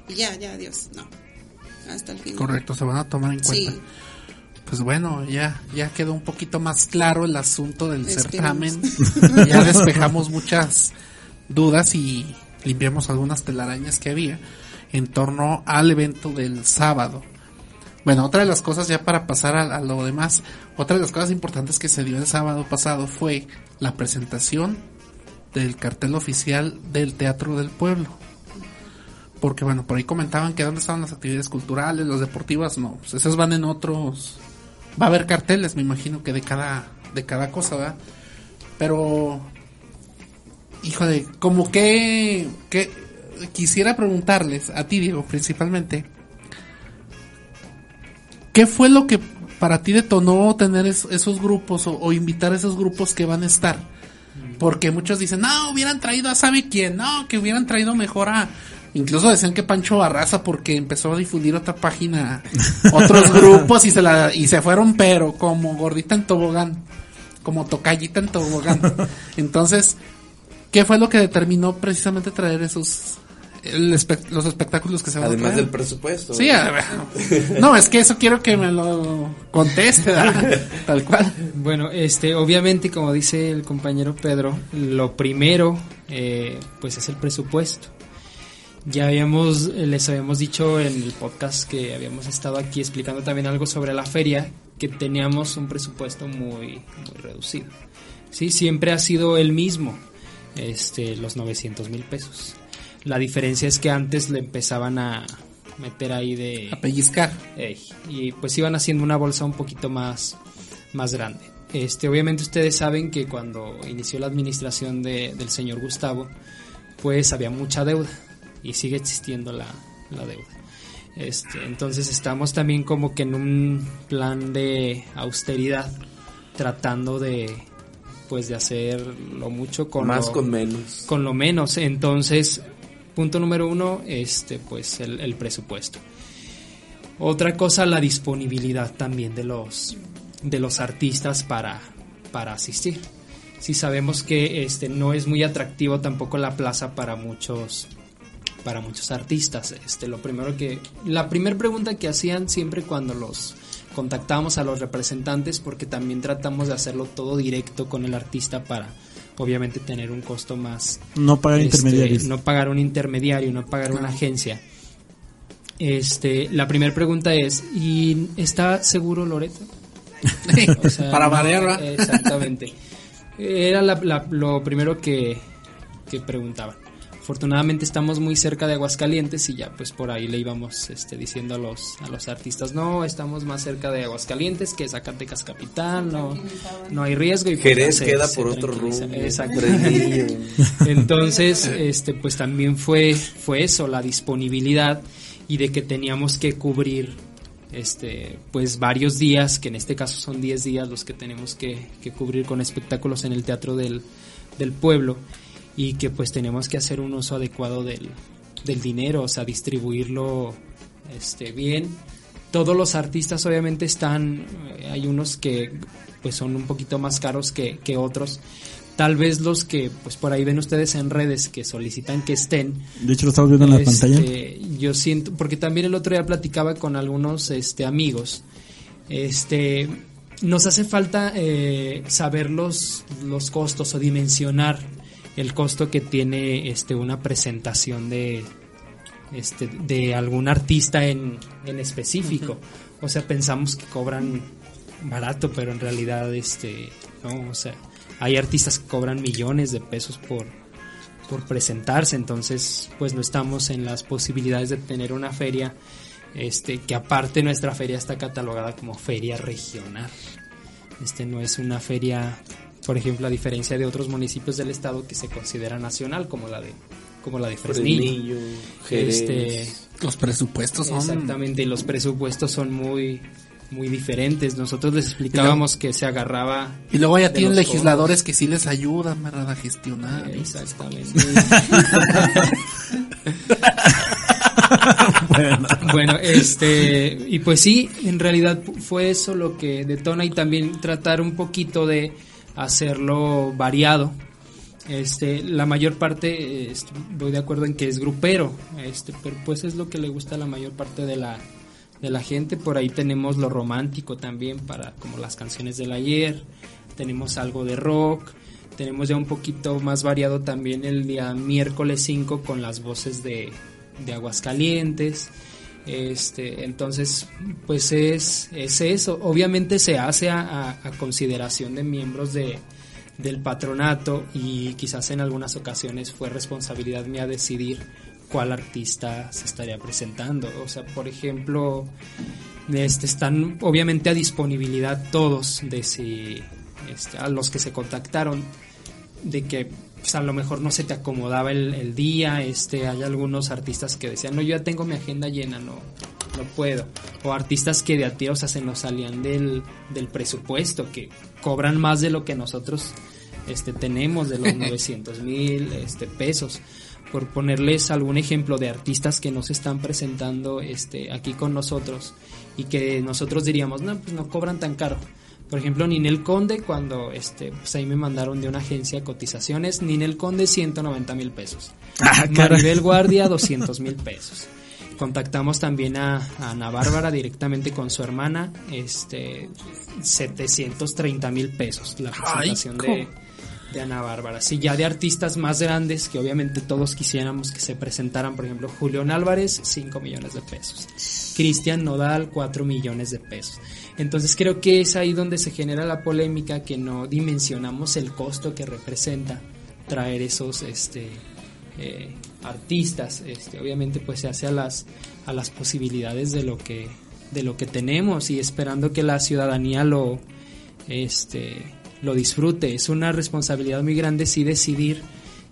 y ya, ya, adiós. No. Hasta el final. Correcto, se van a tomar en cuenta. Sí. Pues bueno, ya, ya quedó un poquito más claro el asunto del certamen. ya despejamos muchas dudas y limpiamos algunas telarañas que había en torno al evento del sábado. Bueno, otra de las cosas ya para pasar a, a lo demás, otra de las cosas importantes que se dio el sábado pasado fue la presentación del cartel oficial del Teatro del Pueblo. Porque bueno, por ahí comentaban que dónde estaban las actividades culturales, las deportivas, no, pues esas van en otros. Va a haber carteles, me imagino que de cada, de cada cosa, ¿verdad? Pero, híjole, como que, que quisiera preguntarles, a ti Diego principalmente, ¿qué fue lo que para ti detonó tener es- esos grupos o, o invitar a esos grupos que van a estar? Porque muchos dicen, no, hubieran traído a sabe quién, no, que hubieran traído mejor a... Incluso decían que Pancho Barraza porque empezó a difundir otra página, otros grupos y se la y se fueron pero como gordita en tobogán, como tocallita en tobogán. Entonces, ¿qué fue lo que determinó precisamente traer esos el espe- los espectáculos que se van a Además traer? del presupuesto. Sí, a ver. no, es que eso quiero que me lo conteste, ¿verdad? tal cual. Bueno, este, obviamente, como dice el compañero Pedro, lo primero, eh, pues es el presupuesto. Ya habíamos, les habíamos dicho en el podcast que habíamos estado aquí explicando también algo sobre la feria, que teníamos un presupuesto muy, muy reducido. Sí, siempre ha sido el mismo, este, los 900 mil pesos. La diferencia es que antes le empezaban a meter ahí de... A pellizcar. Ey, y pues iban haciendo una bolsa un poquito más, más grande. Este, obviamente ustedes saben que cuando inició la administración de- del señor Gustavo, pues había mucha deuda y sigue existiendo la, la deuda. Este, entonces estamos también como que en un plan de austeridad, tratando de pues de hacer lo mucho con Más lo- con menos. con lo menos. Entonces, punto número uno, este, pues el, el presupuesto. Otra cosa, la disponibilidad también de los, de los artistas para, para asistir. Si sabemos que este no es muy atractivo tampoco la plaza para muchos para muchos artistas. Este, lo primero que la primera pregunta que hacían siempre cuando los contactábamos a los representantes porque también tratamos de hacerlo todo directo con el artista para obviamente tener un costo más No pagar este, intermediarios. no pagar un intermediario, no pagar una agencia. Este, la primera pregunta es, ¿y está seguro Loreto? O sea, Para variar. Exactamente. Era la- la- lo primero que, que preguntaban. Afortunadamente estamos muy cerca de Aguascalientes y ya pues por ahí le íbamos este, diciendo a los, a los artistas, no, estamos más cerca de Aguascalientes que Zacatecas capital, no, no hay riesgo. Y pues, Jerez queda se por otro rumbo. Entonces, este, pues también fue, fue eso, la disponibilidad y de que teníamos que cubrir, este, pues varios días, que en este caso son 10 días los que tenemos que, que cubrir con espectáculos en el Teatro del, del Pueblo y que pues tenemos que hacer un uso adecuado del, del dinero, o sea, distribuirlo, este, bien. Todos los artistas obviamente están, eh, hay unos que pues son un poquito más caros que, que otros. Tal vez los que, pues por ahí ven ustedes en redes que solicitan que estén, De hecho, lo estamos viendo en la este, pantalla. Yo siento, porque también el otro día platicaba con algunos este, amigos. Este, nos hace falta eh, saber los, los costos o dimensionar el costo que tiene este, una presentación de, este, de algún artista en, en específico. O sea, pensamos que cobran barato, pero en realidad, este, no, o sea, hay artistas que cobran millones de pesos por, por presentarse, entonces pues no estamos en las posibilidades de tener una feria este que aparte nuestra feria está catalogada como feria regional. Este no es una feria, por ejemplo, a diferencia de otros municipios del estado que se considera nacional como la de como la de Fresnillo. Jerez. Este, Los presupuestos son... Exactamente, y los presupuestos son muy muy diferentes. Nosotros les explicábamos que se agarraba Y luego ya tienen legisladores que sí les ayudan, ¿verdad? A gestionar. Exactamente. bueno, este, y pues sí, en realidad fue eso lo que detona y también tratar un poquito de hacerlo variado. Este, la mayor parte, este, voy de acuerdo en que es grupero, este, pero pues es lo que le gusta a la mayor parte de la, de la gente. Por ahí tenemos lo romántico también para como las canciones del ayer, tenemos algo de rock, tenemos ya un poquito más variado también el día miércoles 5 con las voces de, de Aguascalientes. Este, entonces, pues es, es eso. Obviamente se hace a, consideración de miembros de, del patronato y quizás en algunas ocasiones fue responsabilidad mía decidir cuál artista se estaría presentando. O sea, por ejemplo, este, están obviamente a disponibilidad todos de si este, a los que se contactaron de que pues, a lo mejor no se te acomodaba el, el día, este, hay algunos artistas que decían, no, yo ya tengo mi agenda llena, no, no puedo. O artistas que de a tiro, o sea, se nos salían del, del presupuesto, que cobran más de lo que nosotros este, tenemos, de los 900 mil este, pesos. Por ponerles algún ejemplo de artistas que nos están presentando este, aquí con nosotros y que nosotros diríamos, no, pues no cobran tan caro. Por ejemplo, Ninel Conde, cuando este, pues ahí me mandaron de una agencia de cotizaciones, Ninel Conde 190 mil pesos. Ah. Maribel Guardia 200 mil pesos. Contactamos también a, a Ana Bárbara directamente con su hermana, este 730 mil pesos la Ay, presentación de, de Ana Bárbara. Sí, ya de artistas más grandes que obviamente todos quisiéramos que se presentaran, por ejemplo, Julián Álvarez, 5 millones de pesos. Cristian Nodal, 4 millones de pesos. Entonces creo que es ahí donde se genera la polémica que no dimensionamos el costo que representa traer esos este eh, artistas. Este, obviamente pues se hace a las a las posibilidades de lo que de lo que tenemos y esperando que la ciudadanía lo este lo disfrute. Es una responsabilidad muy grande sí decidir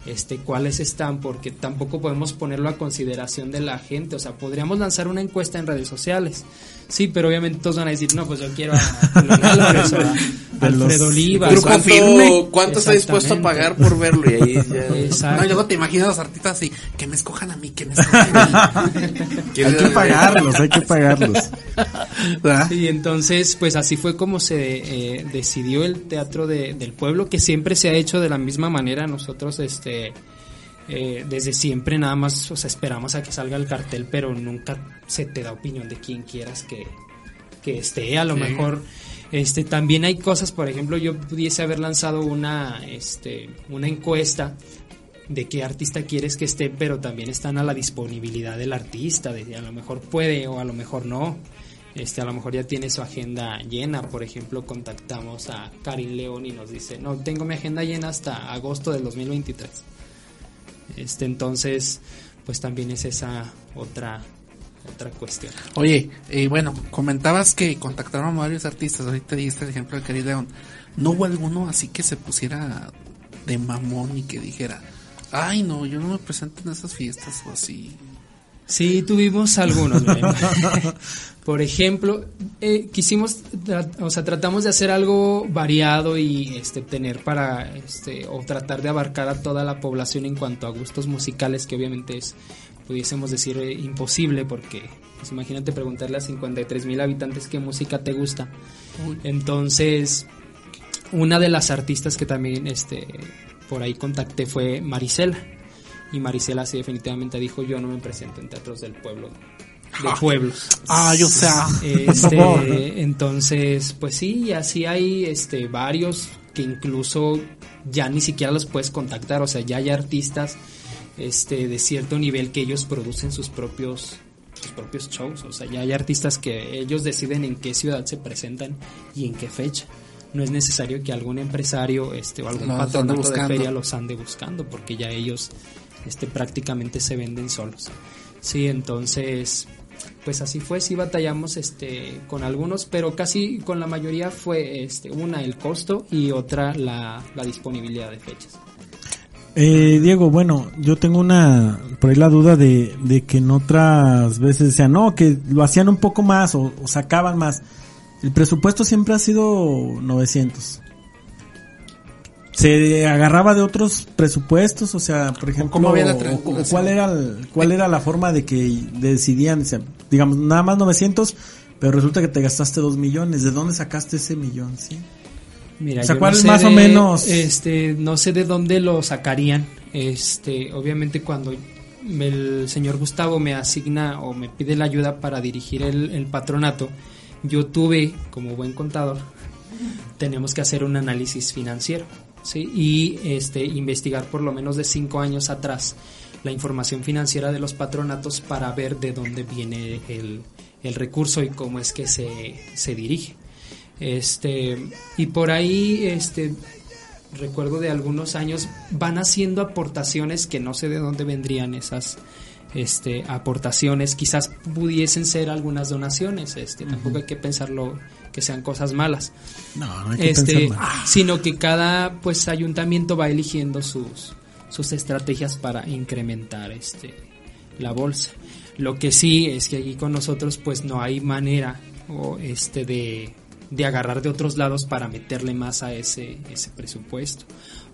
este cuáles están porque tampoco podemos ponerlo a consideración de la gente, o sea, podríamos lanzar una encuesta en redes sociales. Sí, pero obviamente todos van a decir, "No, pues yo quiero a Julián Álvarez a De los- Alfredo Olivas". Grupo ¿Cuánto, firme. ¿cuánto está dispuesto a pagar por verlo? Y ahí ya. Exacto. No, y luego te imaginas a los artistas así, que me escojan a mí, que me escojan a mí. Hay que pagarlos, hay que pagarlos. Y entonces, pues así fue como se eh, decidió el teatro de- del pueblo, que siempre se ha hecho de la misma manera. Nosotros, este, eh, desde siempre nada más, o sea, esperamos a que salga el cartel, pero nunca se te da opinión de quien quieras que, que esté. A lo mejor, este, también hay cosas, por ejemplo, yo pudiese haber lanzado una, este, una encuesta de qué artista quieres que esté, pero también están a la disponibilidad del artista, de a lo mejor puede o a lo mejor no. Este, a lo mejor ya tiene su agenda llena, por ejemplo, contactamos a Karin León y nos dice, no, tengo mi agenda llena hasta agosto del 2023. Este, entonces, pues también es esa otra otra cuestión. Oye, eh, bueno, comentabas que contactaron a varios artistas, ahorita diste el ejemplo de Cari León. ¿No hubo alguno así que se pusiera de mamón y que dijera, ay no, yo no me presento en esas fiestas o así? Sí, tuvimos algunos. Por ejemplo, eh, quisimos, o sea, tratamos de hacer algo variado y este tener para, este, o tratar de abarcar a toda la población en cuanto a gustos musicales, que obviamente es, pudiésemos decir, eh, imposible, porque, pues imagínate preguntarle a 53 mil habitantes qué música te gusta. Entonces, una de las artistas que también, este, por ahí contacté fue Marisela. Y Marisela sí definitivamente dijo, yo no me presento en teatros del pueblo, de pueblos. Ay, o sea, Este, entonces, pues sí, y así hay este varios que incluso ya ni siquiera los puedes contactar, o sea, ya hay artistas este de cierto nivel que ellos producen sus propios sus propios shows, o sea, ya hay artistas que ellos deciden en qué ciudad se presentan y en qué fecha. No es necesario que algún empresario este o algún ande patronato de feria los ande buscando porque ya ellos este prácticamente se venden solos. Sí, entonces pues así fue, sí batallamos este con algunos, pero casi con la mayoría fue este una el costo y otra la, la disponibilidad de fechas. Eh, Diego, bueno, yo tengo una, por ahí la duda de, de que en otras veces decían, no, que lo hacían un poco más o, o sacaban más. El presupuesto siempre ha sido 900. Se agarraba de otros presupuestos, o sea, por ejemplo, cómo había la cuál era el- cuál era la forma de que decidían, o sea, digamos, nada más 900, pero resulta que te gastaste 2 millones. ¿De dónde sacaste ese millón, sí? Mira, O sea, ¿cuál no sé más o menos? Este, no sé de dónde lo sacarían. Este, obviamente cuando el señor Gustavo me asigna o me pide la ayuda para dirigir el, el patronato, yo tuve, como buen contador, tenemos que hacer un análisis financiero, ¿sí? Y este, investigar por lo menos de cinco años atrás la información financiera de los patronatos para ver de dónde viene el, el recurso y cómo es que se, se dirige. Este, y por ahí, este, recuerdo de algunos años, van haciendo aportaciones que no sé de dónde vendrían esas este, aportaciones. Quizás pudiesen ser algunas donaciones, este, tampoco hay que pensarlo que sean cosas malas. No, no hay que Este, pensar mal. sino que cada pues ayuntamiento va eligiendo sus, sus estrategias para incrementar este la bolsa. Lo que sí es que aquí con nosotros pues no hay manera o este de, de agarrar de otros lados para meterle más a ese, ese presupuesto.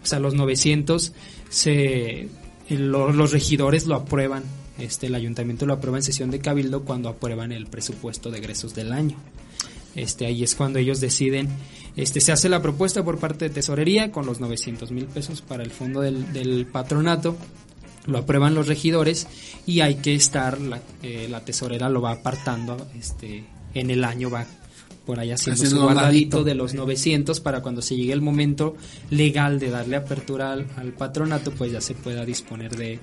O sea, los 900 se lo- los regidores lo aprueban, este el ayuntamiento lo aprueba en sesión de cabildo cuando aprueban el presupuesto de egresos del año. Este, ahí es cuando ellos deciden, este, se hace la propuesta por parte de tesorería con los 900 mil pesos para el fondo del, del patronato, lo aprueban los regidores y hay que estar, la, eh, la tesorera lo va apartando, este, en el año va por ahí haciendo su Haciendo un guardadito de los 900 para cuando se llegue el momento legal de darle apertura al, al patronato, pues ya se pueda disponer de,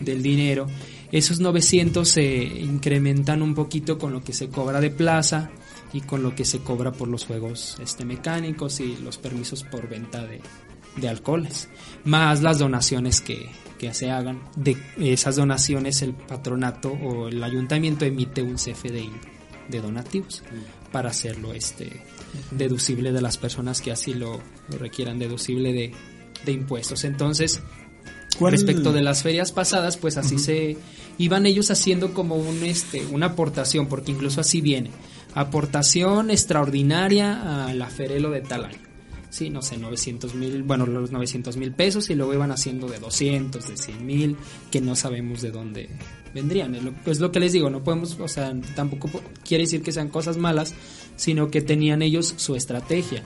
del dinero. Esos 900 se incrementan un poquito con lo que se cobra de plaza y con lo que se cobra por los juegos este, mecánicos y los permisos por venta de, de alcoholes, más las donaciones que, que se hagan. De esas donaciones el patronato o el ayuntamiento emite un CFDI de donativos para hacerlo este deducible de las personas que así lo, lo requieran, deducible de, de impuestos. Entonces, ¿Cuál- respecto de las ferias pasadas, pues así se iban ellos haciendo como un este una aportación, porque incluso así viene aportación extraordinaria a la Ferelo de tal año. Sí, no sé, 900 mil, bueno, los 900 mil pesos y luego iban haciendo de 200, de 100 mil, que no sabemos de dónde vendrían. Es lo, es lo que les digo, no podemos, o sea, tampoco po- quiere decir que sean cosas malas, sino que tenían ellos su estrategia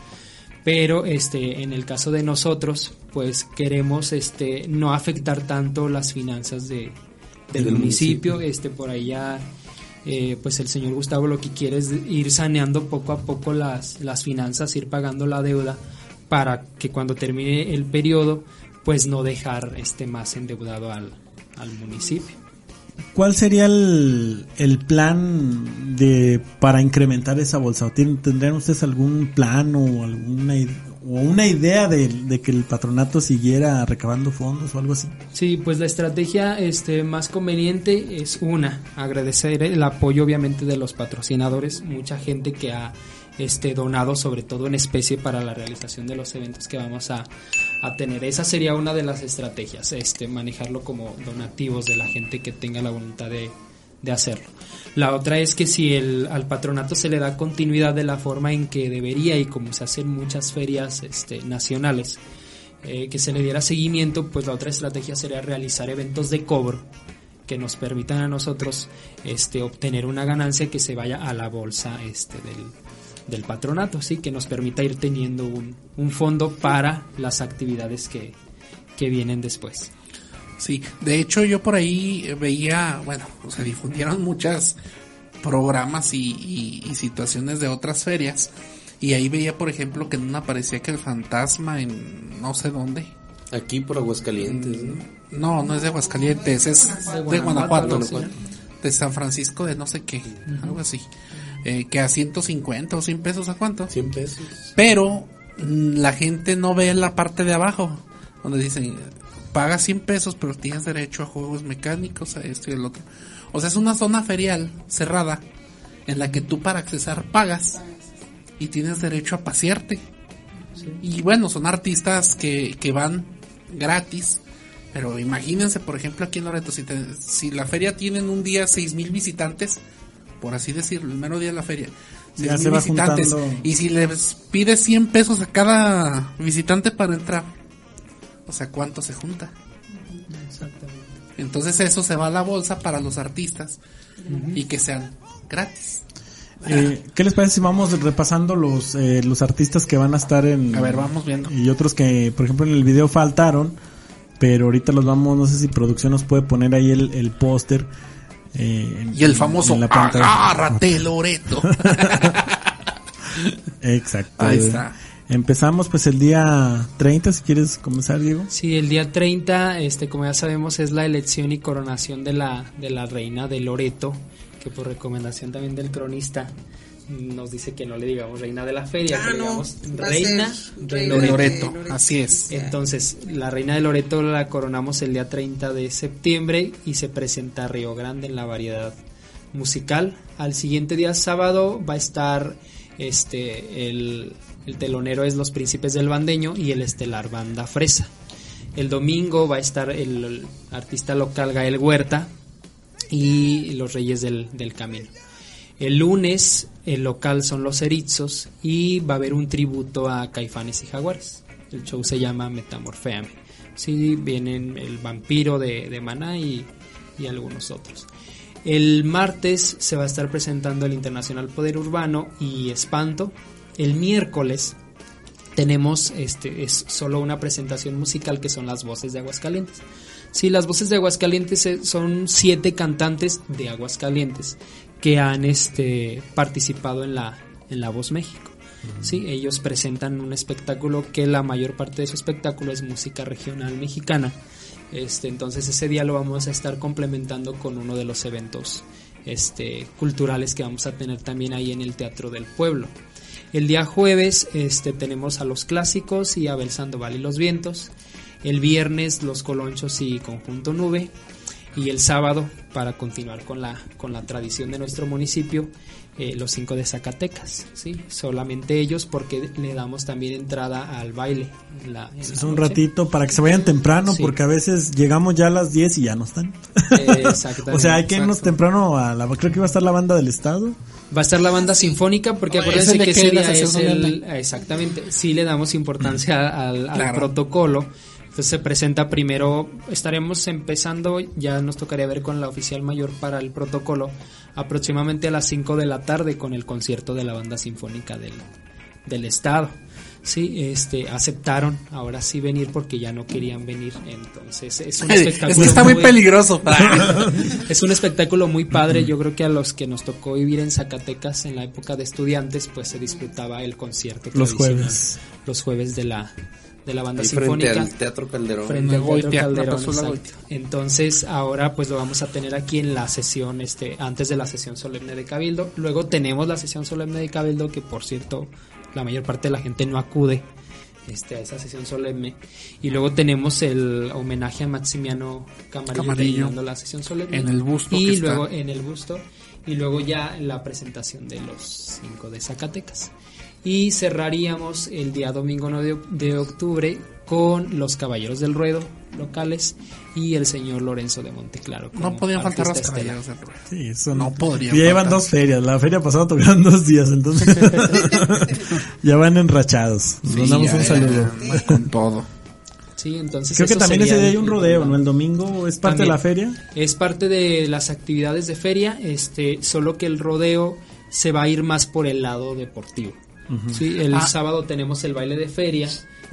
pero este en el caso de nosotros pues queremos este no afectar tanto las finanzas de, del, Del municipio. este por allá eh, pues el señor Gustavo lo que quiere es ir saneando poco a poco las las finanzas ir pagando la deuda para que cuando termine el periodo pues no dejar este más endeudado al, al municipio ¿Cuál sería el, el plan de para incrementar esa bolsa? ¿O tienen- ¿Tendrían ustedes algún plan o alguna o una idea de, de que el patronato siguiera recabando fondos o algo así. Sí, pues la estrategia este, más conveniente es una, agradecer el apoyo obviamente de los patrocinadores, mucha gente que ha este, donado sobre todo en especie para la realización de los eventos que vamos a, tener. Esa sería una de las estrategias, este, manejarlo como donativos de la gente que tenga la voluntad de, hacerlo. La otra es que si al patronato se le da continuidad de la forma en que debería y como se hacen muchas ferias este, nacionales, eh, que se le diera seguimiento, pues la otra estrategia sería realizar eventos de cobro que nos permitan a nosotros este, obtener una ganancia que se vaya a la bolsa este, del, del patronato, ¿sí? que nos permita ir teniendo un, un fondo para las actividades que, que vienen después. Sí, de hecho yo por ahí veía, bueno, o sea, difundieron muchas programas y, y- y situaciones de otras ferias. Y ahí veía, por ejemplo, que en una aparecía que el fantasma en no sé dónde. Aquí por Aguascalientes, ¿no? No, no es de Aguascalientes, es de Guanajuato, de San Francisco de no sé qué, algo así. Eh, que a 150 o 100 pesos a cuánto. 100 pesos. Pero mm, la gente no ve la parte de abajo, donde dicen, paga 100 pesos, pero tienes derecho a juegos mecánicos, a esto y el otro. O sea, es una zona ferial cerrada, en la que tú para accesar pagas y tienes derecho a pasearte. Y bueno, son artistas que, que van gratis. Pero imagínense, por ejemplo, aquí en Loreto, si, te- si la feria tiene en un día seis mil visitantes, por así decirlo, el mero día de la feria, Ya 6,000 se va visitantes, juntando. y si les pides 100 pesos a cada visitante para entrar, o sea, ¿cuánto se junta? Entonces eso se va a la bolsa para los artistas y que sean gratis. Eh, ¿Qué les parece si vamos repasando los, eh, los artistas que van a estar en... A ver, vamos viendo. Y otros que, por ejemplo, en el video faltaron, pero ahorita los vamos, no sé si producción nos puede poner ahí el, el póster. Eh, en- Y el famoso en la agárrate Loreto. Exacto. Ahí está. Empezamos pues el día 30, si quieres comenzar, Diego. Sí, el día 30, este, como ya sabemos, es la elección y coronación de la, de la reina de Loreto, que por recomendación también del cronista nos dice que no le digamos reina de la feria, Ah, que no, digamos reina de reina De Loreto. Loreto, así es. Entonces, la reina de Loreto la coronamos el día 30 de septiembre y se presenta a Río Grande en la variedad musical. Al siguiente día sábado va a estar este el, el telonero es Los Príncipes del Bandeño y el estelar Banda Fresa. El domingo va a estar el, el artista local Gael Huerta y los Reyes del, del Camino. El lunes el local son los Eritzos y va a haber un tributo a Caifanes y Jaguares. El show se llama Metamorféame. Sí, vienen el vampiro de, de Maná y, y algunos otros. El martes se va a estar presentando el Internacional Poder Urbano y Espanto. El miércoles tenemos este es solo una presentación musical que son las voces de Aguascalientes. Sí, las voces de Aguascalientes eh, son siete cantantes de Aguascalientes que han este participado en la en la Voz México. Sí, ellos presentan un espectáculo que la mayor parte de su espectáculo es música regional mexicana. Este, entonces ese día lo vamos a estar complementando con uno de los eventos este, culturales que vamos a tener también ahí en el Teatro del Pueblo. El día jueves este, tenemos a los clásicos y a Abel Sandoval y los vientos. El viernes los colonchos y conjunto nube. Y el sábado, para continuar con la, con la tradición de nuestro municipio, eh, los cinco de Zacatecas. ¿sí? Solamente ellos porque le damos también entrada al baile. en la- en la Es un noche. ratito para que se vayan temprano, Sí. porque a veces llegamos ya a las 10 y ya no están. Eh, exactamente. o sea, hay que irnos Exacto. temprano a la... Creo que iba a estar la banda del estado. Va a estar la banda sinfónica porque Oye, acuérdense ¿ese de que es el... Exactamente, sí le damos importancia al, al Claro. protocolo. Entonces se presenta primero, estaremos empezando, ya nos tocaría ver con la oficial mayor para el protocolo, aproximadamente a las 5 de la tarde con el concierto de la banda sinfónica del, del estado. Sí, este, aceptaron ahora sí venir porque ya no querían venir, entonces es un Es espectáculo que está muy peligroso. es un espectáculo muy padre. Yo creo que a los que nos tocó vivir en Zacatecas en la época de estudiantes, pues se disfrutaba el concierto. Los jueves. Los jueves de la, de la banda Ahí frente sinfónica. al Teatro Calderón. Frente al Teatro Calderón, exacto. Entonces ahora pues lo vamos a tener aquí en la sesión, este, antes de la sesión solemne de Cabildo. Luego tenemos la sesión solemne de Cabildo que por cierto la mayor parte de la gente no acude. este, a esa sesión solemne. Y luego tenemos el homenaje a Maximiano Camarillo, Camarillo. terminando la sesión solemne. En el busto Y que está. luego en el busto. Y luego ya la presentación de los cinco de Zacatecas. Y cerraríamos el día domingo 9 de, octubre con los Caballeros del Ruedo locales y el señor Lorenzo de Monteclaro. No podían faltar los caballeros del ruedo. Sí, eso No podría Ya llevan dos ferias. La feria pasada tocaron dos días, entonces ya van enrachados. Les Sí, mandamos ya un era saludo. Con todo. Sí, entonces Creo que también ese día hay un el rodeo. ¿no? El domingo es parte de la feria. Es parte de las actividades de feria, este, solo que el rodeo se va a ir más por el lado deportivo. Sí, el Ah. sábado tenemos el baile de feria,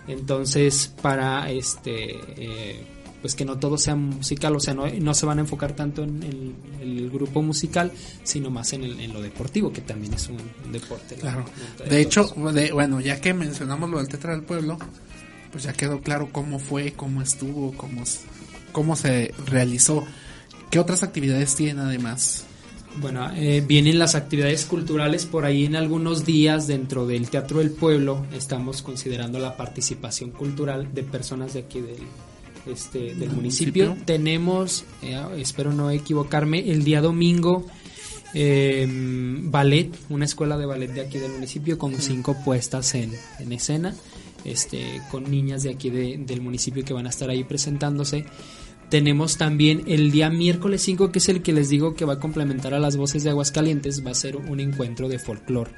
entonces para este eh, pues que no todo sea musical, o sea, no, no se van a enfocar tanto en el, el grupo musical, sino más en, el- en lo deportivo, que también es un, un deporte. la Claro. De hecho, de- bueno, ya que mencionamos lo del Tetra del Pueblo, pues ya quedó claro cómo fue, cómo estuvo, cómo, cómo se realizó. ¿Qué otras actividades tienen además? Bueno, eh, vienen las actividades culturales por ahí en algunos días dentro del Teatro del Pueblo. Estamos considerando la participación cultural de personas de aquí del, este, del municipio. municipio. Tenemos, eh, espero no equivocarme, el día domingo eh, ballet, una escuela de ballet de aquí del municipio con cinco puestas en, en escena, este, con niñas de aquí de- del municipio que van a estar ahí presentándose. Tenemos también el día miércoles 5, que es el que les digo que va a complementar a las voces de Aguascalientes, va a ser un encuentro de folclore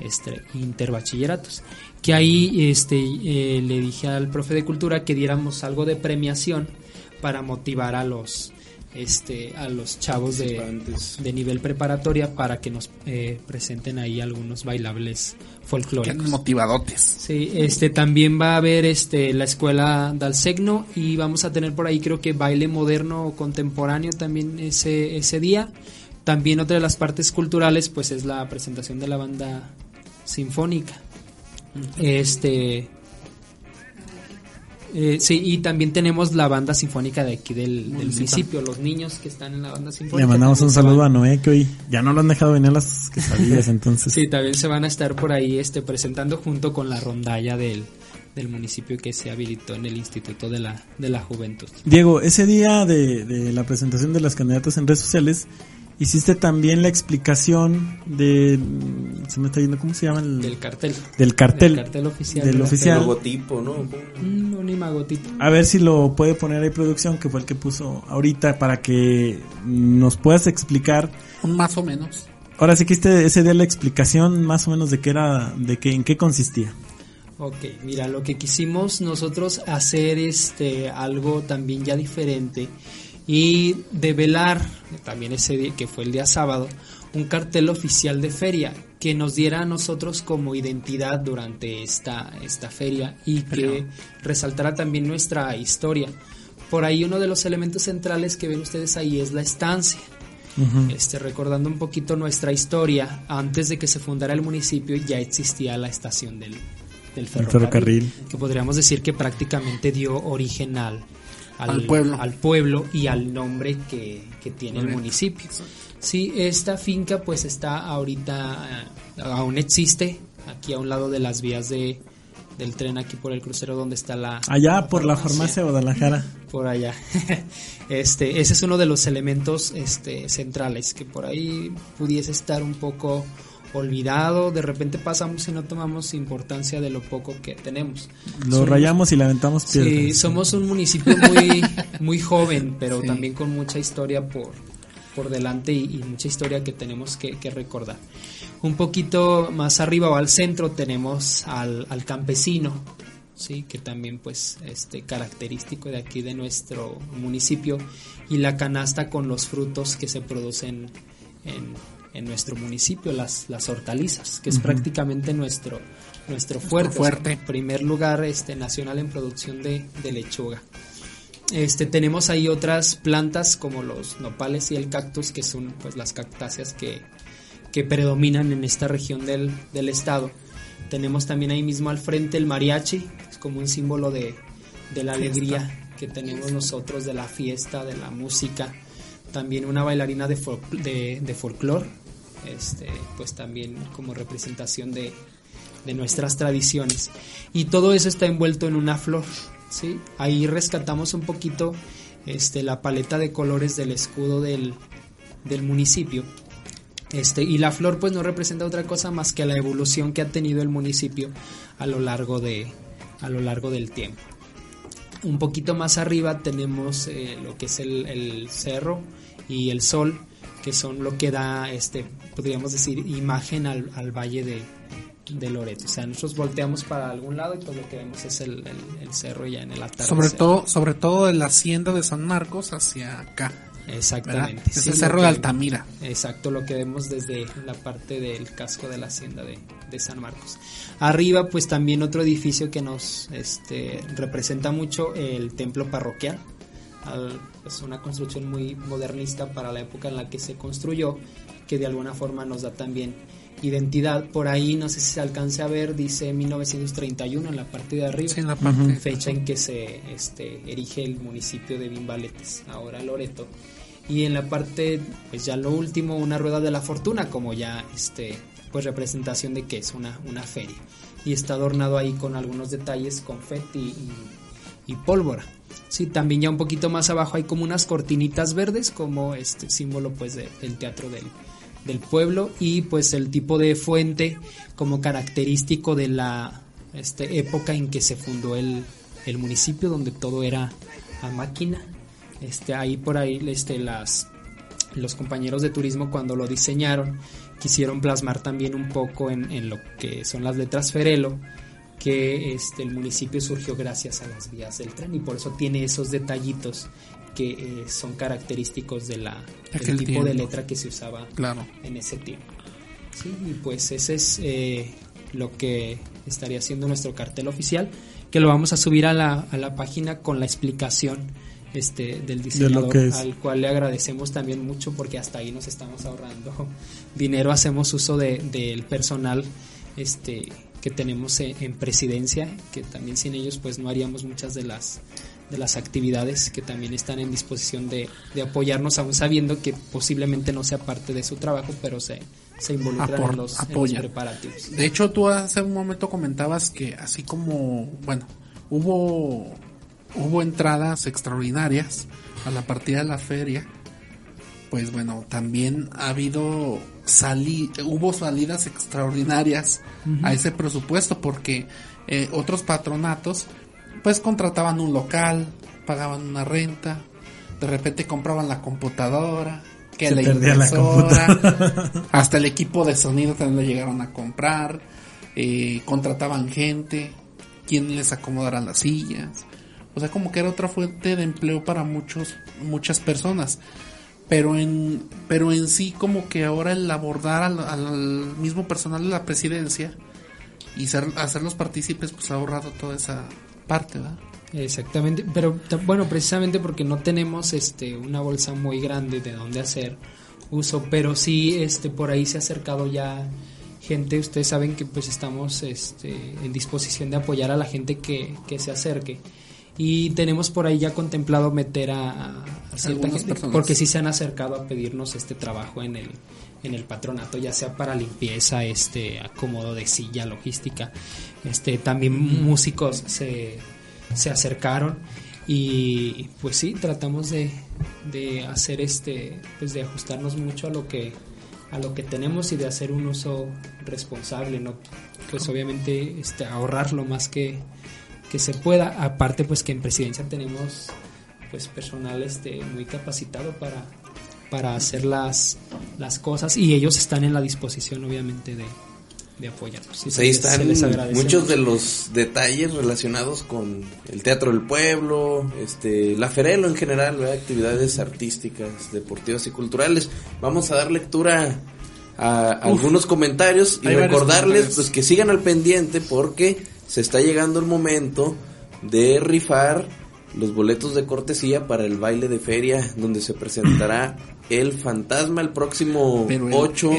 este, interbachilleratos. Que ahí este, eh, le dije al profe de cultura que diéramos algo de premiación para motivar a los este a los chavos de, nivel preparatoria para que nos eh, presenten ahí algunos bailables folclóricos. motivadotes. Sí, este también va a haber este la escuela Dalsegno y vamos a tener por ahí creo que baile moderno o contemporáneo también ese ese día. También otra de las partes culturales pues es la presentación de la banda sinfónica. Este eh, sí, y también tenemos la banda sinfónica de aquí del, del municipio, los niños que están en la banda sinfónica. Le mandamos un saludo van- a Noé, que hoy ya no lo han dejado venir a las quesadillas, entonces. Sí, también se van a estar por ahí este, presentando junto con la rondalla del, del municipio que se habilitó en el Instituto de la, de la Juventud. Diego, ese día de, de la presentación de las candidatas en redes sociales, hiciste también la explicación de... Se me está yendo, ¿cómo se llama? El, Del cartel. Del cartel. Del cartel oficial. Del oficial. Logotipo, ¿no? Mm, un imagotito. A ver si lo puede poner ahí producción, que fue el que puso ahorita, para que nos puedas explicar. Un más o menos. Ahora sí que este, ese día la explicación más o menos de qué era, de qué, en qué consistía. Ok, mira, lo que quisimos nosotros hacer este algo también ya diferente y develar también ese día que fue el día sábado un cartel oficial de feria que nos diera a nosotros como identidad durante esta esta feria y que resaltara también nuestra historia. Por ahí uno de los elementos centrales que ven ustedes ahí es la estancia. Este, recordando un poquito nuestra historia, antes de que se fundara el municipio ya existía la estación del, del ferrocarril, ferrocarril. que podríamos decir que prácticamente dio origen al, Al pueblo. al pueblo y al nombre que, que tiene el municipio. Sí, esta finca pues está ahorita, eh, aún existe, aquí a un lado de las vías de, del tren, aquí por el crucero donde está la... Allá por la farmacia de Guadalajara. por allá. Este, ese es uno de los elementos este, centrales que por ahí pudiese estar un poco olvidado. De repente pasamos y no tomamos importancia de lo poco que tenemos. Lo Somos- rayamos y piedras. Sí, somos un municipio muy, muy joven, pero Sí. también con mucha historia por, por delante y, y mucha historia que tenemos que, que recordar. Un poquito más arriba o al centro tenemos al, al campesino, sí, que también pues este característico de aquí de nuestro municipio y la canasta con los frutos que se producen en, en nuestro municipio, las, las hortalizas, que es prácticamente nuestro nuestro fuerte, o sea, fuerte. primer lugar este nacional en producción de, de lechuga. Este tenemos ahí otras plantas como los nopales y el cactus que son pues las cactáceas que, que predominan en esta región del, del estado. Tenemos también ahí mismo al frente el mariachi, es como un símbolo de, de la alegría que tenemos nosotros, de la fiesta, de la música. También una bailarina de, de, de folclore, este, pues también como representación de, de nuestras tradiciones. Y todo eso está envuelto en una flor. ¿sí? Ahí rescatamos un poquito este, la paleta de colores del escudo del, del municipio. Este, y la flor pues no representa otra cosa más que la evolución que ha tenido el municipio a lo largo, de, a lo largo del tiempo. Un poquito más arriba tenemos eh, lo que es el, el cerro y el sol, que son lo que da, este, podríamos decir, imagen al, al valle de, de Loreto. O sea, nosotros volteamos para algún lado y pues lo que vemos es el, el- el cerro ya en el atardecer. Sobre todo, sobre todo de la hacienda de San Marcos hacia acá. Exactamente. Ese Sí, lo cerro de Altamira. Exacto, lo que vemos desde la parte del casco de la hacienda de, de San Marcos. Arriba, pues también otro edificio que nos este, representa mucho, el templo parroquial. Al- Es una construcción muy modernista para la época en la que se construyó, que de alguna forma nos da también identidad. Por ahí, no sé si se alcance a ver, dice 1931 en la parte de arriba Sí, en la parte. fecha en que se este, erige el municipio de Bimbaletes, ahora Loreto. Y en la parte, pues ya lo último, una rueda de la fortuna, como ya este, pues representación de que es una, una feria. Y está adornado ahí con algunos detalles, confeti y, y pólvora. Sí, también ya un poquito más abajo hay como unas cortinitas verdes, como este símbolo pues de- del teatro del, del pueblo y pues el tipo de fuente como característico de la este, época en que se fundó el, el municipio donde todo era a máquina. Este ahí por ahí este las los compañeros de turismo cuando lo diseñaron quisieron plasmar también un poco en, en lo que son las letras Ferelo que este el municipio surgió gracias a las vías del tren y por eso tiene esos detallitos que eh, son característicos de la del tipo de letra que se usaba Claro. en ese tiempo. Sí, y pues ese es eh, lo que estaría haciendo nuestro cartel oficial, que lo vamos a subir a la, a la página con la explicación este, del diseñador, es. al cual le agradecemos también mucho porque hasta ahí nos estamos ahorrando dinero, hacemos uso de- del personal este, que tenemos en, en presidencia, que también sin ellos pues no haríamos muchas de las de las actividades que también están en disposición de, de apoyarnos, aún sabiendo que posiblemente no sea parte de su trabajo, pero se, se involucran Apor- en, los, en los preparativos. De hecho, tú hace un momento comentabas que así como, bueno, hubo hubo entradas extraordinarias a la partida de la feria, pues bueno, también ha habido sali hubo salidas extraordinarias a ese presupuesto porque eh, otros patronatos pues contrataban un local, pagaban una renta, de repente compraban la computadora, que Se la impresora, hasta el equipo de sonido también lo llegaron a comprar, eh, contrataban gente, quien les acomodara las sillas, o sea como que era otra fuente de empleo para muchos muchas personas pero en pero en sí como que ahora el abordar al, al mismo personal de la presidencia y ser, hacerlos partícipes pues ha ahorrado toda esa parte ¿verdad? Exactamente, pero bueno, precisamente porque no tenemos este una bolsa muy grande de donde hacer uso, pero sí este por ahí se ha acercado ya gente, ustedes saben que pues estamos este en disposición de apoyar a la gente que, que se acerque. Y tenemos por ahí ya contemplado meter a, a- cierta gente, personas. porque sí se han acercado a pedirnos este trabajo en el en el patronato, ya sea para limpieza, este acomodo de silla, logística, este también músicos se, se acercaron y pues sí tratamos de, de hacer este pues de ajustarnos mucho a lo que a lo que tenemos y de hacer un uso responsable, no pues obviamente este ahorrar lo más que que se pueda, aparte pues que en presidencia tenemos pues personal este muy capacitado para para hacer las las cosas y ellos están en la disposición obviamente de, de apoyarnos. Pues ahí están muchos mucho. de los detalles relacionados con el teatro del pueblo, este, la Ferelo en general, ¿verdad? actividades artísticas, deportivas y culturales. Vamos a dar lectura a algunos comentarios y recordarles comentarios. pues que sigan al pendiente porque se está llegando el momento de rifar los boletos de cortesía para el baile de feria donde se presentará el fantasma el próximo el, 8 el,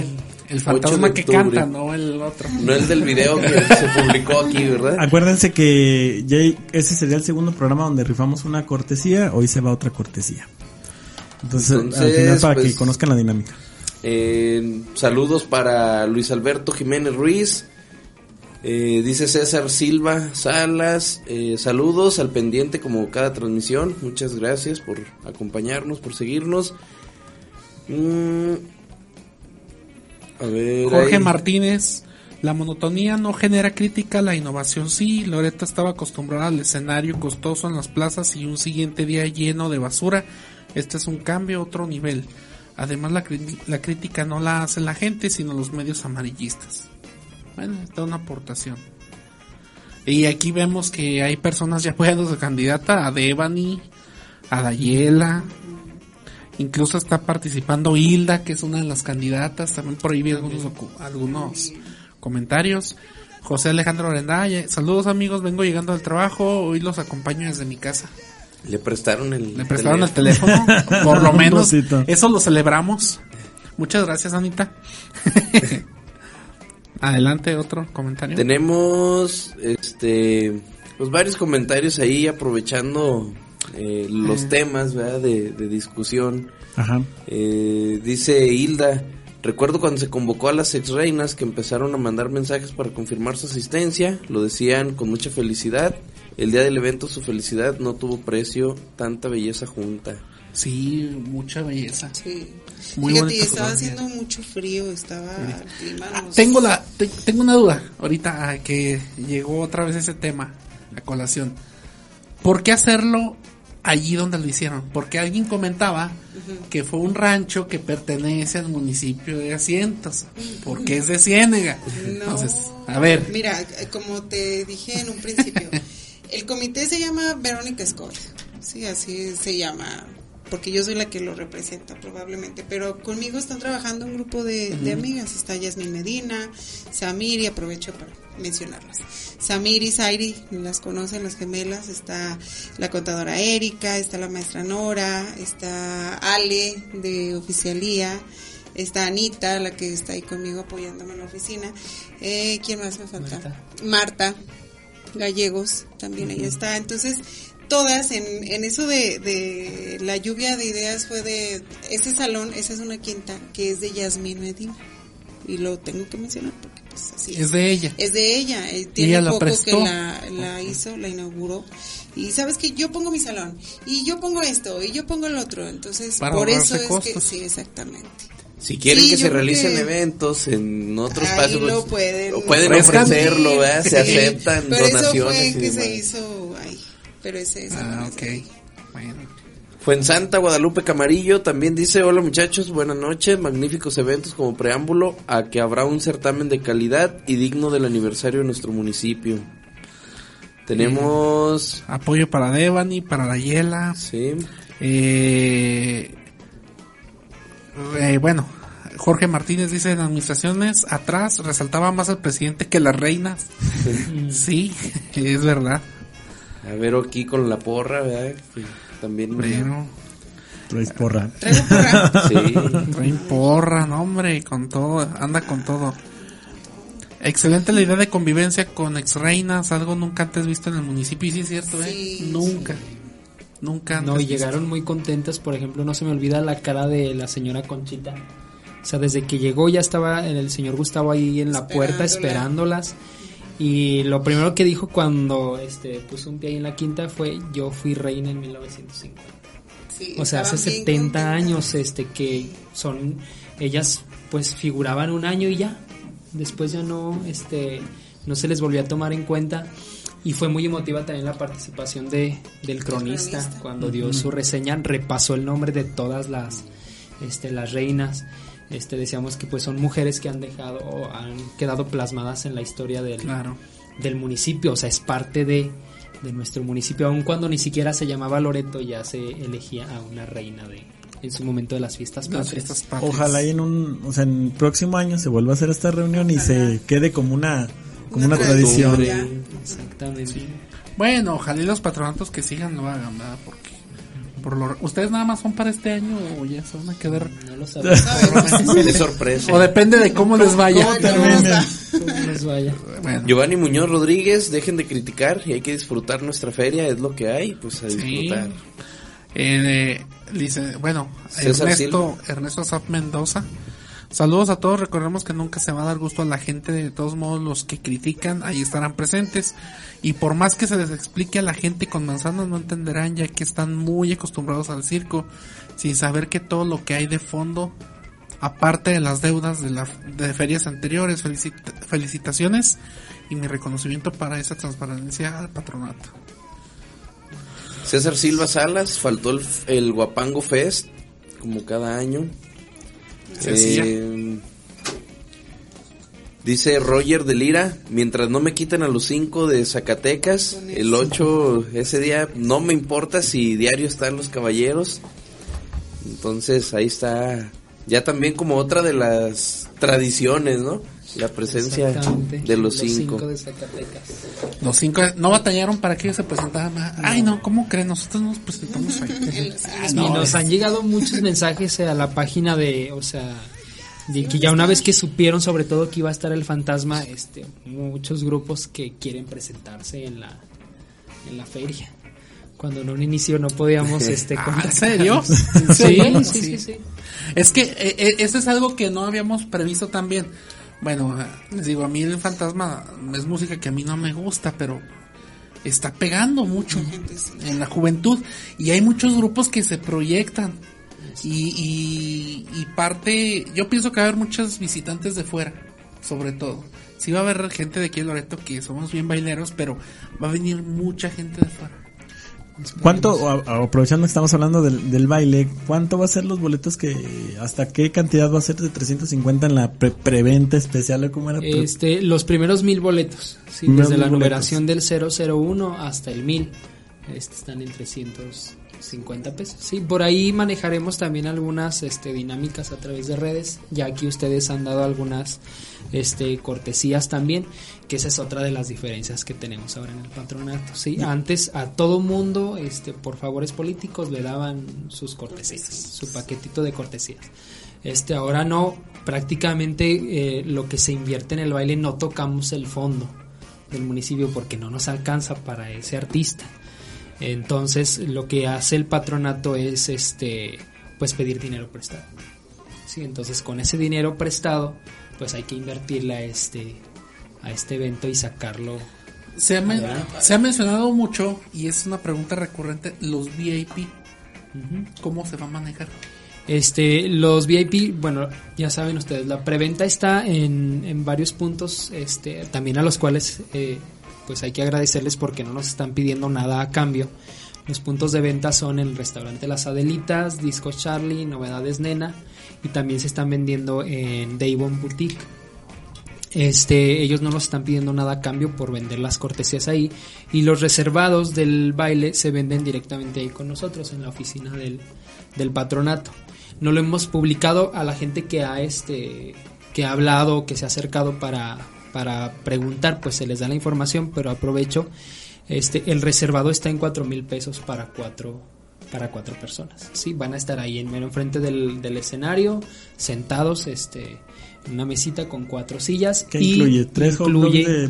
el 8 fantasma de que canta no el otro No el del video que se publicó aquí, ¿verdad? Acuérdense que ya ese sería el segundo programa donde rifamos una cortesía, hoy se va otra cortesía. Entonces, Entonces, al final para pues, que conozcan la dinámica. Eh, saludos para Luis Alberto Jiménez Ruiz. Eh, dice César Silva Salas, eh, saludos al pendiente como cada transmisión. Muchas gracias por acompañarnos, por seguirnos. Mm, a ver, Jorge ahí- Martínez, la monotonía no genera crítica, la innovación sí. Loreta estaba acostumbrada al escenario costoso en las plazas y un siguiente día lleno de basura. Este es un cambio a otro nivel. Además, la, la crítica no la hace la gente, sino los medios amarillistas. Bueno, esta es una aportación. Y aquí vemos que hay personas ya apoyando a su candidata, a Devani, a Dayela. Incluso está participando Hilda, que es una de las candidatas. También por ahí vi algunos, algunos comentarios. José Alejandro Arendaya, saludos amigos, vengo llegando al trabajo, hoy los acompaño desde mi casa. Le prestaron el Le prestaron el teléfono, por lo menos. Eso lo celebramos. Muchas gracias, Anita. Adelante, otro comentario. Tenemos este pues varios comentarios ahí aprovechando eh, los temas ¿verdad? De, de discusión. Ajá. Eh, dice Hilda, recuerdo cuando se convocó a las ex reinas que empezaron a mandar mensajes para confirmar su asistencia, lo decían con mucha felicidad. El día del evento su felicidad no tuvo precio, tanta belleza junta. Sí, mucha belleza. Sí. Muy Fíjate, bonita estaba haciendo mucho frío, estaba el clima nos- Tengo la, te- tengo una duda ahorita ah, que llegó otra vez ese tema a colación. ¿Por qué hacerlo allí donde lo hicieron? Porque alguien comentaba que fue un rancho que pertenece al municipio de Asientos, porque es de Ciénega. No. Entonces, a ver, Mira, como te dije en un principio, el comité se llama Verónica Escobar. Sí, así se llama. Porque yo soy la que lo representa probablemente. Pero conmigo están trabajando un grupo de, de amigas. Está Yasmin Medina, Samir, y aprovecho para mencionarlas. Samir y Zairi, las conocen las gemelas. Está la contadora Erika, está la maestra Nora, está Ale de Oficialía. Está Anita, la que está ahí conmigo apoyándome en la oficina. Eh, ¿Quién más me falta? Marta. Gallegos, también ella está. Entonces, todas en, en eso de, de la lluvia de ideas fue de ese salón, esa es una quinta que es de Yasmín Medina. Y lo tengo que mencionar porque pues así es de ella. es de ella, eh, ¿Y tiene ella la poco prestó? que la, la hizo, la inauguró. Y sabes que yo pongo mi salón, y yo pongo esto, y yo pongo el otro. Entonces, Para por eso es que sí, exactamente. Si quieren Sí, que se realicen que- eventos en otros Ahí lo pues, pueden, lo pueden ofrecer. ofrecerlo. Se aceptan Pero eso donaciones fue y que demás. se hizo ahí. Pero ese es Ah, ok. Bueno. Fue en Santa Guadalupe Camarillo, también dice, hola muchachos, buenas noches, magníficos eventos como preámbulo a que habrá un certamen de calidad y digno del aniversario de nuestro municipio. Tenemos, Apoyo para Devani, para la Yela. sí, Eh, eh, bueno, Jorge Martínez dice en administraciones atrás resaltaba más al presidente que las reinas. sí, es verdad. A ver aquí con la porra, ¿verdad? Que también, Bueno, Traes porra. Traigo porra. sí, traen porra, no, hombre, con todo, anda con todo. Excelente la idea de convivencia con ex reinas, algo nunca antes visto en el municipio, y sí es cierto, ¿eh? Sí, Nunca. Nunca No, y llegaron muy contentas, por ejemplo, no se me olvida la cara de la señora Conchita. O sea, desde que llegó ya estaba el señor Gustavo ahí en la puerta Esperándola. esperándolas. Y lo primero que dijo cuando este puso un pie ahí en la quinta fue yo fui reina en 1950. Sí, O sea, hace estaban bien 70 contentas. años este que son ellas pues figuraban un año y ya. Después ya no este no se les volvió a tomar en cuenta y fue muy emotiva también la participación de del cronista, cronista. cuando dio su reseña, repasó el nombre de todas las este las reinas. Este decíamos que pues son mujeres que han dejado o han quedado plasmadas en la historia del Claro. del municipio, o sea, es parte de, de nuestro municipio, aun cuando ni siquiera se llamaba Loreto, ya se elegía a una reina de en su momento de las fiestas Las patrias. fiestas patrias. Ojalá y en un, o sea, en el próximo año se vuelva a hacer esta reunión y se quede como una, como Una una, tradición. tradición. Exactamente. Bueno, ojalá y los patronatos que sigan lo hagan, ¿verdad? Porque por lo, ustedes nada más son para este año o ya se van a quedar No lo sabemos. de sorpresa. o depende de cómo les vaya. ¿Cómo cómo nos vaya. Bueno, Giovanni Muñoz Rodríguez, dejen de criticar y hay que disfrutar nuestra feria, es lo que hay, pues a sí. disfrutar. Eh, dice, bueno, César Ernesto, Ernesto Zap Mendoza. Saludos a todos, recordemos que nunca se va a dar gusto a la gente, de todos modos los que critican ahí estarán presentes y por más que se les explique a la gente con manzanas no entenderán ya que están muy acostumbrados al circo sin saber que todo lo que hay de fondo aparte de las deudas de, la, de ferias anteriores, felicita- felicitaciones y mi reconocimiento para esa transparencia al patronato. César Silva Salas, faltó el, el Guapango Fest, como cada año. Eh, dice Roger de Lira, mientras no me quiten a los cinco de Zacatecas, el 8 ese día, no me importa si diario están los caballeros. Entonces ahí está, ya también como otra de las tradiciones, ¿no? La presencia de los cinco. de Zacatecas. Los cinco no batallaron para que ellos se presentaran. Ay, no, ¿cómo creen? Nosotros nos presentamos ahí. Ah, y no, nos es- han llegado muchos mensajes a la página de, o sea, de que ya una vez que supieron sobre todo que iba a estar el fantasma, este, muchos grupos que quieren presentarse en la, en la feria. Cuando en un inicio no podíamos, este, Ah, ¿En serio? Sí, sí, sí, sí. Es que eh, eh, eso es algo que no habíamos previsto también. Bueno, eh, les digo, a mí el fantasma es música que a mí no me gusta, pero está pegando mucho en la juventud y hay muchos grupos que se proyectan y, y, y parte, yo pienso que va a haber muchos visitantes de fuera, sobre todo. Sí va a haber gente de aquí en Loreto que somos bien baileros, pero va a venir mucha gente de fuera. ¿Cuánto, a- aprovechando que estamos hablando del, del baile, cuánto va a ser los boletos que, hasta qué cantidad va a ser de 350 en la pre- preventa especial o cómo era? Este, los primeros mil boletos, sí, desde la numeración del 001 hasta el 1000, este, están en 350 pesos. Sí, por ahí manejaremos también algunas este, dinámicas a través de redes, ya aquí ustedes han dado algunas este, cortesías también, que esa es otra de las diferencias que tenemos ahora en el patronato. Sí, antes a todo mundo, este, por favores políticos, le daban sus cortesías, su paquetito de cortesías. Este, ahora no, prácticamente eh, lo que se invierte en el baile no tocamos el fondo del municipio porque no nos alcanza para ese artista. Entonces, lo que hace el patronato es este pues pedir dinero prestado. Sí, entonces con ese dinero prestado, pues hay que invertirle a este a este evento y sacarlo Se ha, men- se ha mencionado mucho y es una pregunta recurrente, los VIP. ¿Cómo se va a manejar? Este, los VIP, bueno, ya saben ustedes, la preventa está en, en varios puntos, este, también a los cuales, eh, pues hay que agradecerles porque no nos están pidiendo nada a cambio. Los puntos de venta son el restaurante Las Adelitas, Disco Charlie, Novedades Nena y también se están vendiendo en Davon Boutique. Este, ellos no nos están pidiendo nada a cambio por vender las cortesías ahí y los reservados del baile se venden directamente ahí con nosotros en la oficina del, del patronato. No lo hemos publicado a la gente que ha este que ha hablado, que se ha acercado para, para preguntar, pues se les da la información, pero aprovecho, este, el reservado está en cuatro mil pesos para cuatro para cuatro personas. Sí, van a estar ahí en mero enfrente del, del escenario, sentados, este, en una mesita con cuatro sillas. ¿Qué y incluye? ¿Tres incluye- de,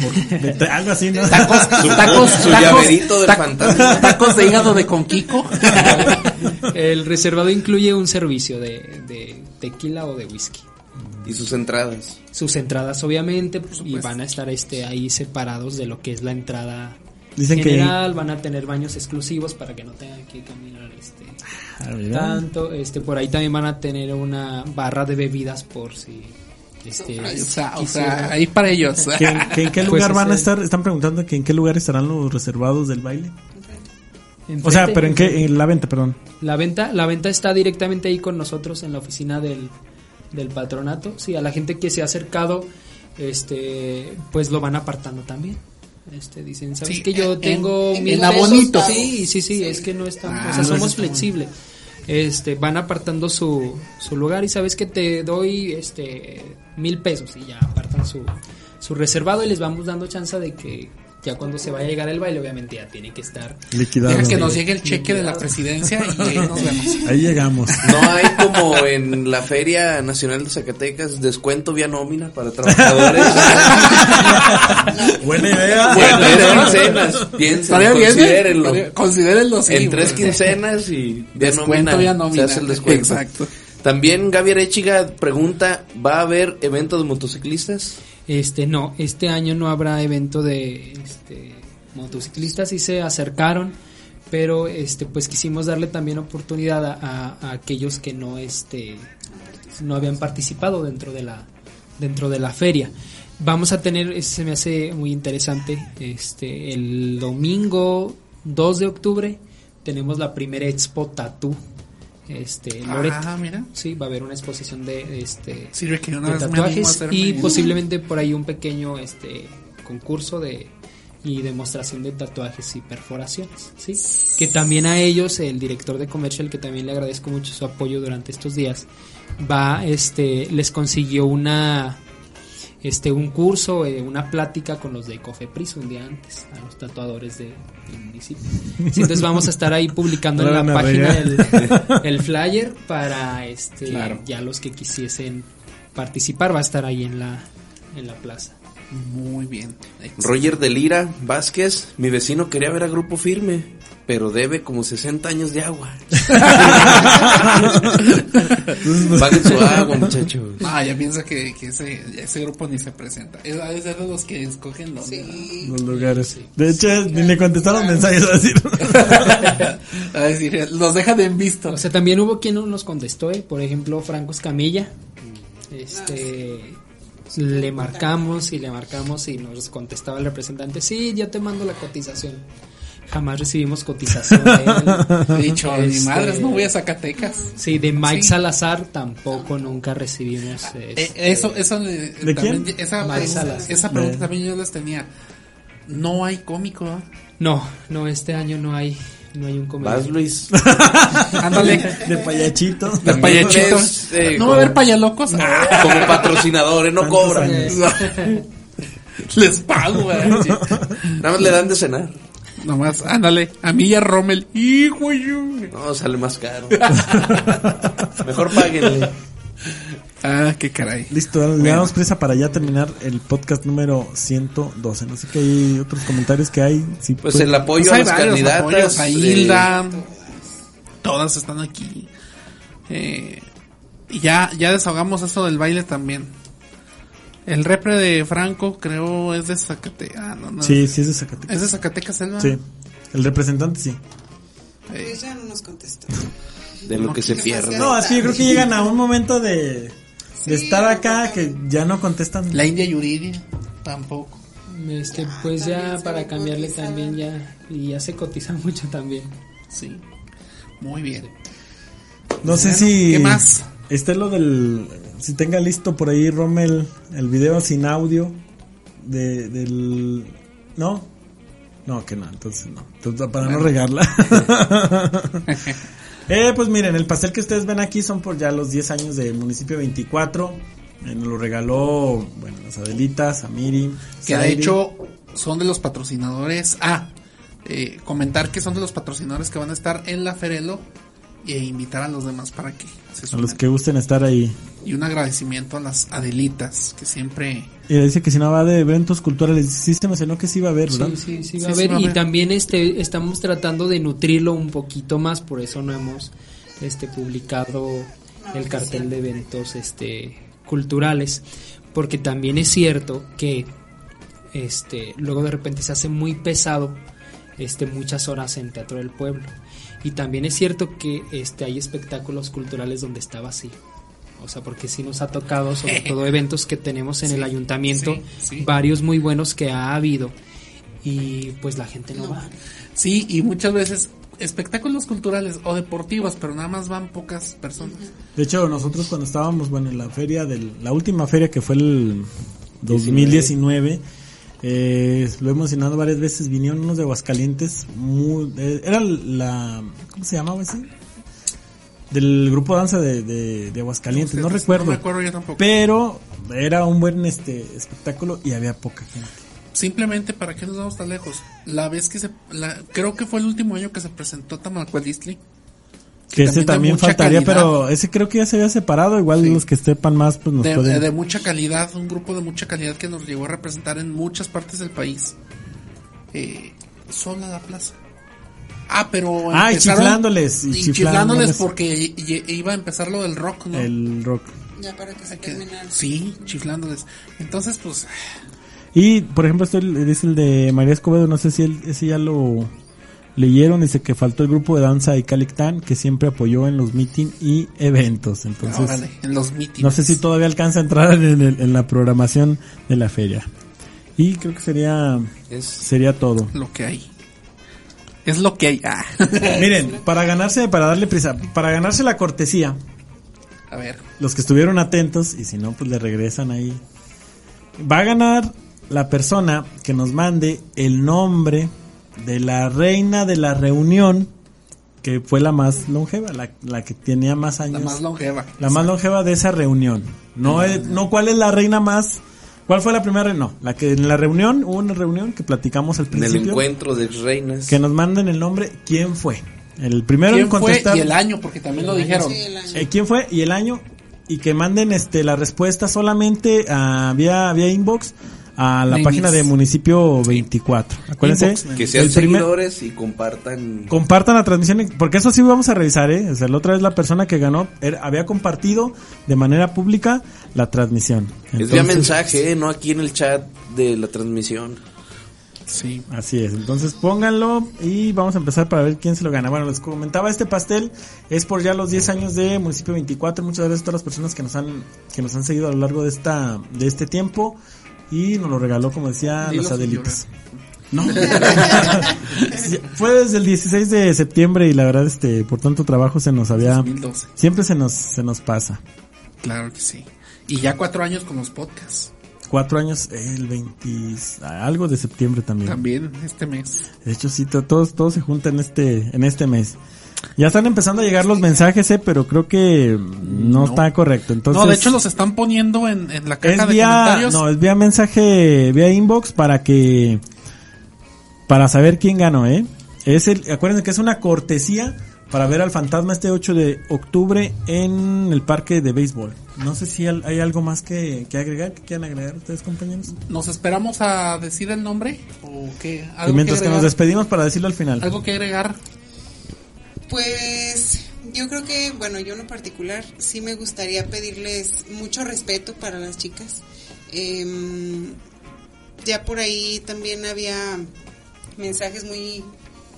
por- de tre- algo así, no? Tacos, tacos, su tacos, llaverito del fantasma. tacos de hígado de conquico. el reservado incluye un servicio de, de tequila o de whisky. Y sus entradas. Sus entradas obviamente pues, y van a estar este ahí separados de lo que es la entrada Dicen que- general, van a tener baños exclusivos para que no tengan que caminar este Ah, tanto, este por ahí también van a tener una barra de bebidas por si este o sea, o quisieran. sea, ahí para ellos. ¿Que, que en qué Pues lugar van a ese- estar? Están preguntando que en qué lugar estarán los reservados del baile. Enfrente, O sea, pero en qué, en la venta, perdón. La venta, la venta está directamente ahí con nosotros en la oficina del, del patronato. Sí, a la gente que se ha acercado, este, pues lo van apartando también. Este, dicen, ¿sabes Sí, que yo en- tengo en- mil en pesos? abonito. Sí, sí, sí, es que no estamos, Ah, o sea, no, somos flexibles. Este, van apartando su, su lugar y sabes que te doy, este, mil pesos y ya apartan su, su reservado y les vamos dando chance de que ya cuando se vaya a llegar el baile, obviamente ya tiene que estar Liquidado. Deja que nos llegue el cheque de la presidencia y ahí nos vemos. Ahí llegamos. No hay como en la Feria Nacional de Zacatecas descuento vía nómina para trabajadores. Buena idea. Bueno, tres quincenas, ¿eh? considérenlo. Considérenlo, sí. en tres quincenas y vía Descuento nómina, vía nómina. se hace el descuento. Exacto. También Gaby Arechiga pregunta, ¿va a haber evento de motociclistas? Este, no, este año no habrá evento de este, motociclistas, sí se acercaron, pero este, pues quisimos darle también oportunidad a, aquellos que no, este, no habían participado dentro de la, dentro de la feria. Vamos a tener, se me hace muy interesante, este, el domingo 2 de octubre tenemos la primera expo Tatú, este, en Loreto. Ah, mira. Sí, va a haber una exposición de, este, Sirve que una de vez me tatuajes hacerme- y posiblemente por ahí un pequeño este concurso de y demostración de tatuajes y perforaciones, ¿sí? Que también a ellos el director de comercial que también le agradezco mucho su apoyo durante estos días va este les consiguió una este un curso, eh, una plática con los de Cofepris un día antes a los tatuadores de, del municipio. Sí, entonces vamos a estar ahí publicando en la página el, el flyer para este Claro. ya los que quisiesen participar va a estar ahí en la en la plaza. Muy bien. Roger de Lira Vázquez, mi vecino quería ver a Grupo Firme, pero debe como 60 años de agua. Paguen su agua, muchachos. Ah, ya piensa que, que ese, ese grupo ni se presenta. Es, de ser de los que escogen los. Los lugares. De hecho, ni le contestaron mensajes a decir. a decir, los dejan en visto. O sea, también hubo quien no nos contestó, ¿eh? por ejemplo, Franco Escamilla. Este le marcamos y le marcamos y nos contestaba el representante, "Sí, yo te mando la cotización." Jamás recibimos cotización de él. He dicho, mi Este, madre, no voy a Zacatecas. Sí, de Mike Sí. Salazar tampoco nunca recibimos Eh, este, eso, eso de, ¿De también- quién? Esa, Mike Salas. esa pregunta De- también yo les tenía. No hay cómico. No, no, este año no hay no hay un Vas, comediante. Luis. Ándale. De payachito. De payachito. Eh, no va a haber payalocos. Como patrocinadores, no cobran. Les pago, güey. Nada más le dan de cenar. Nomás, ándale. A mí y a Rommel. Hijo, yo. No, sale más caro. Mejor páguenle. Ah, qué caray. Listo, le damos prisa para ya terminar el podcast número 112. No sé qué hay otros comentarios que hay. Si Pues puede- el apoyo Pues a candidatas. apoyos, a eh, Hilda. Todas están aquí. Eh, y ya, ya desahogamos eso del baile también. El repre de Franco, creo, es de Zacatecas. Ah, no, no. Sí, sí es de Zacatecas. Es de Zacatecas, Selva. Sí. El representante sí. Pues ya no nos contestó. de lo que se pierde. No, es que yo creo que llegan a un momento de, de estar acá que ya no contestan. La India Yuridia, tampoco. Este, Ah, pues ya para cambiarle cotiza. también ya y ya se cotiza mucho también. Sí. Muy bien. No sé Bueno, si. ¿qué más? Está lo del. Si tenga listo por ahí, Rommel, el video sin audio. De, del. ¿No? No, que no, entonces no. Entonces, para no regarla. eh, pues miren, el pastel que ustedes ven aquí son por ya los 10 años del municipio 24. Eh, nos lo regaló, bueno, las Adelitas, a Miri. Que de Zairi. hecho son de los patrocinadores. Ah, eh, comentar que son de los patrocinadores que van a estar en la Ferelo e invitar a los demás para que se A sumen. los que gusten estar ahí. Y un agradecimiento a las Adelitas que siempre Y dice que si no va de eventos culturales, sí se mencionó que sí va a haber, ¿verdad? Sí, sí, sí, Sí, va a sí haber. va a y también este estamos tratando de nutrirlo un poquito más, por eso no hemos este publicado el cartel de eventos este culturales, porque también es cierto que este luego de repente se hace muy pesado este muchas horas en Teatro del Pueblo. Y también es cierto que este hay espectáculos culturales donde está vacío. O sea, porque sí nos ha tocado, sobre todo eventos que tenemos en el ayuntamiento, sí, sí. varios muy buenos que ha habido. Y pues la gente no, va. Sí, y muchas veces espectáculos culturales o deportivos, pero nada más van pocas personas. De hecho, nosotros cuando estábamos, bueno, en la feria del, la última feria que fue el 2019, eh, lo hemos mencionado varias veces, vinieron unos de Aguascalientes, muy, eh, era la, ¿cómo se llamaba ese? Del grupo danza de, de, de Aguascalientes, no recuerdo, No recuerdo yo tampoco. pero era un buen este espectáculo y había poca gente. Simplemente, ¿para qué nos vamos tan lejos? La vez que se... La, creo que fue el último año que se presentó Tamalcualistli. Que ese también faltaría, calidad. pero ese creo que ya se había separado, igual Sí. los que sepan más pues nos De, pueden... de mucha calidad, un grupo de mucha calidad que nos llegó a representar en muchas partes del país. Eh, sola la plaza. Ah, pero Ah, y chiflándoles, y y chiflándoles chiflándoles. porque iba a empezar lo del rock, ¿no? El rock. Ya para que se terminara. sí, chiflándoles. Entonces, pues, Y, por ejemplo, este dice el de María Escobedo, no sé si él, ese ya lo leyeron, dice que faltó el grupo de danza de Calictán, que siempre apoyó en los meeting y eventos. Entonces, órale, en los mítines. no sé si todavía alcanza a entrar en, el- en la programación de la feria. Y creo que sería, Es sería todo. Lo que hay. Es lo que hay. Ah. Miren, para ganarse, para darle prisa, para ganarse la cortesía, A ver. los que estuvieron atentos, y si no, pues le regresan ahí. Va a ganar la persona que nos mande el nombre de la reina de la reunión, que fue la más longeva, la, la que tenía más La años. más longeva. La más longeva de esa reunión. No, es- no cuál es la reina más. ¿Cuál fue la primera? reina? No, la que en la reunión, hubo una reunión que platicamos al en principio. el encuentro de reinas. Que nos manden el nombre, quién fue. El primero ¿Quién en fue? contestar. Y el año, porque también lo dijeron. Sí, el año. Eh, ¿Quién fue? Y el año. Y que manden este la respuesta solamente a, vía, vía inbox a la página de municipio 24. Acuérdense. Inbox, que sean primer- seguidores y compartan. Compartan la transmisión, porque eso sí vamos a revisar, ¿eh? O sea, la otra vez la persona que ganó era- había compartido de manera pública la transmisión. es vía Entonces, mensaje, ¿eh? no aquí en el chat de la transmisión. Sí. Así es, entonces pónganlo y vamos a empezar para ver quién se lo gana. Bueno, les comentaba, este pastel es por ya los 10 años de Municipio 24. Muchas gracias a todas las personas que nos han que nos han seguido a lo largo de esta de este tiempo y nos lo regaló, como decía, Dilo las Adelitas. No. Fue desde el 16 de septiembre y la verdad este por tanto trabajo se nos había 2012. siempre se nos se nos pasa. Claro que sí. Y ya cuatro años con los podcasts. Cuatro años, el 20, algo de septiembre también. También este mes. De hecho, sí, to- todos, todos se juntan en este, en este mes. Ya están empezando a llegar los mensajes, eh, pero creo que no, No. está correcto. Entonces, no, de hecho los están poniendo en, en la caja de vía, comentarios. no, es vía mensaje, vía inbox para que, para saber quién ganó, eh. Es el, acuérdense que es una cortesía para ver al fantasma este 8 de octubre en el parque de béisbol. No sé si hay algo más que, que agregar, que quieran agregar ustedes, compañeros. ¿Nos esperamos a decir el nombre? ¿O qué? Y ¿Algo, mientras que que nos despedimos para decirlo al final. ¿Algo que agregar? Pues yo creo que, bueno, yo en lo particular sí me gustaría pedirles mucho respeto para las chicas. Em, ya por ahí también había mensajes muy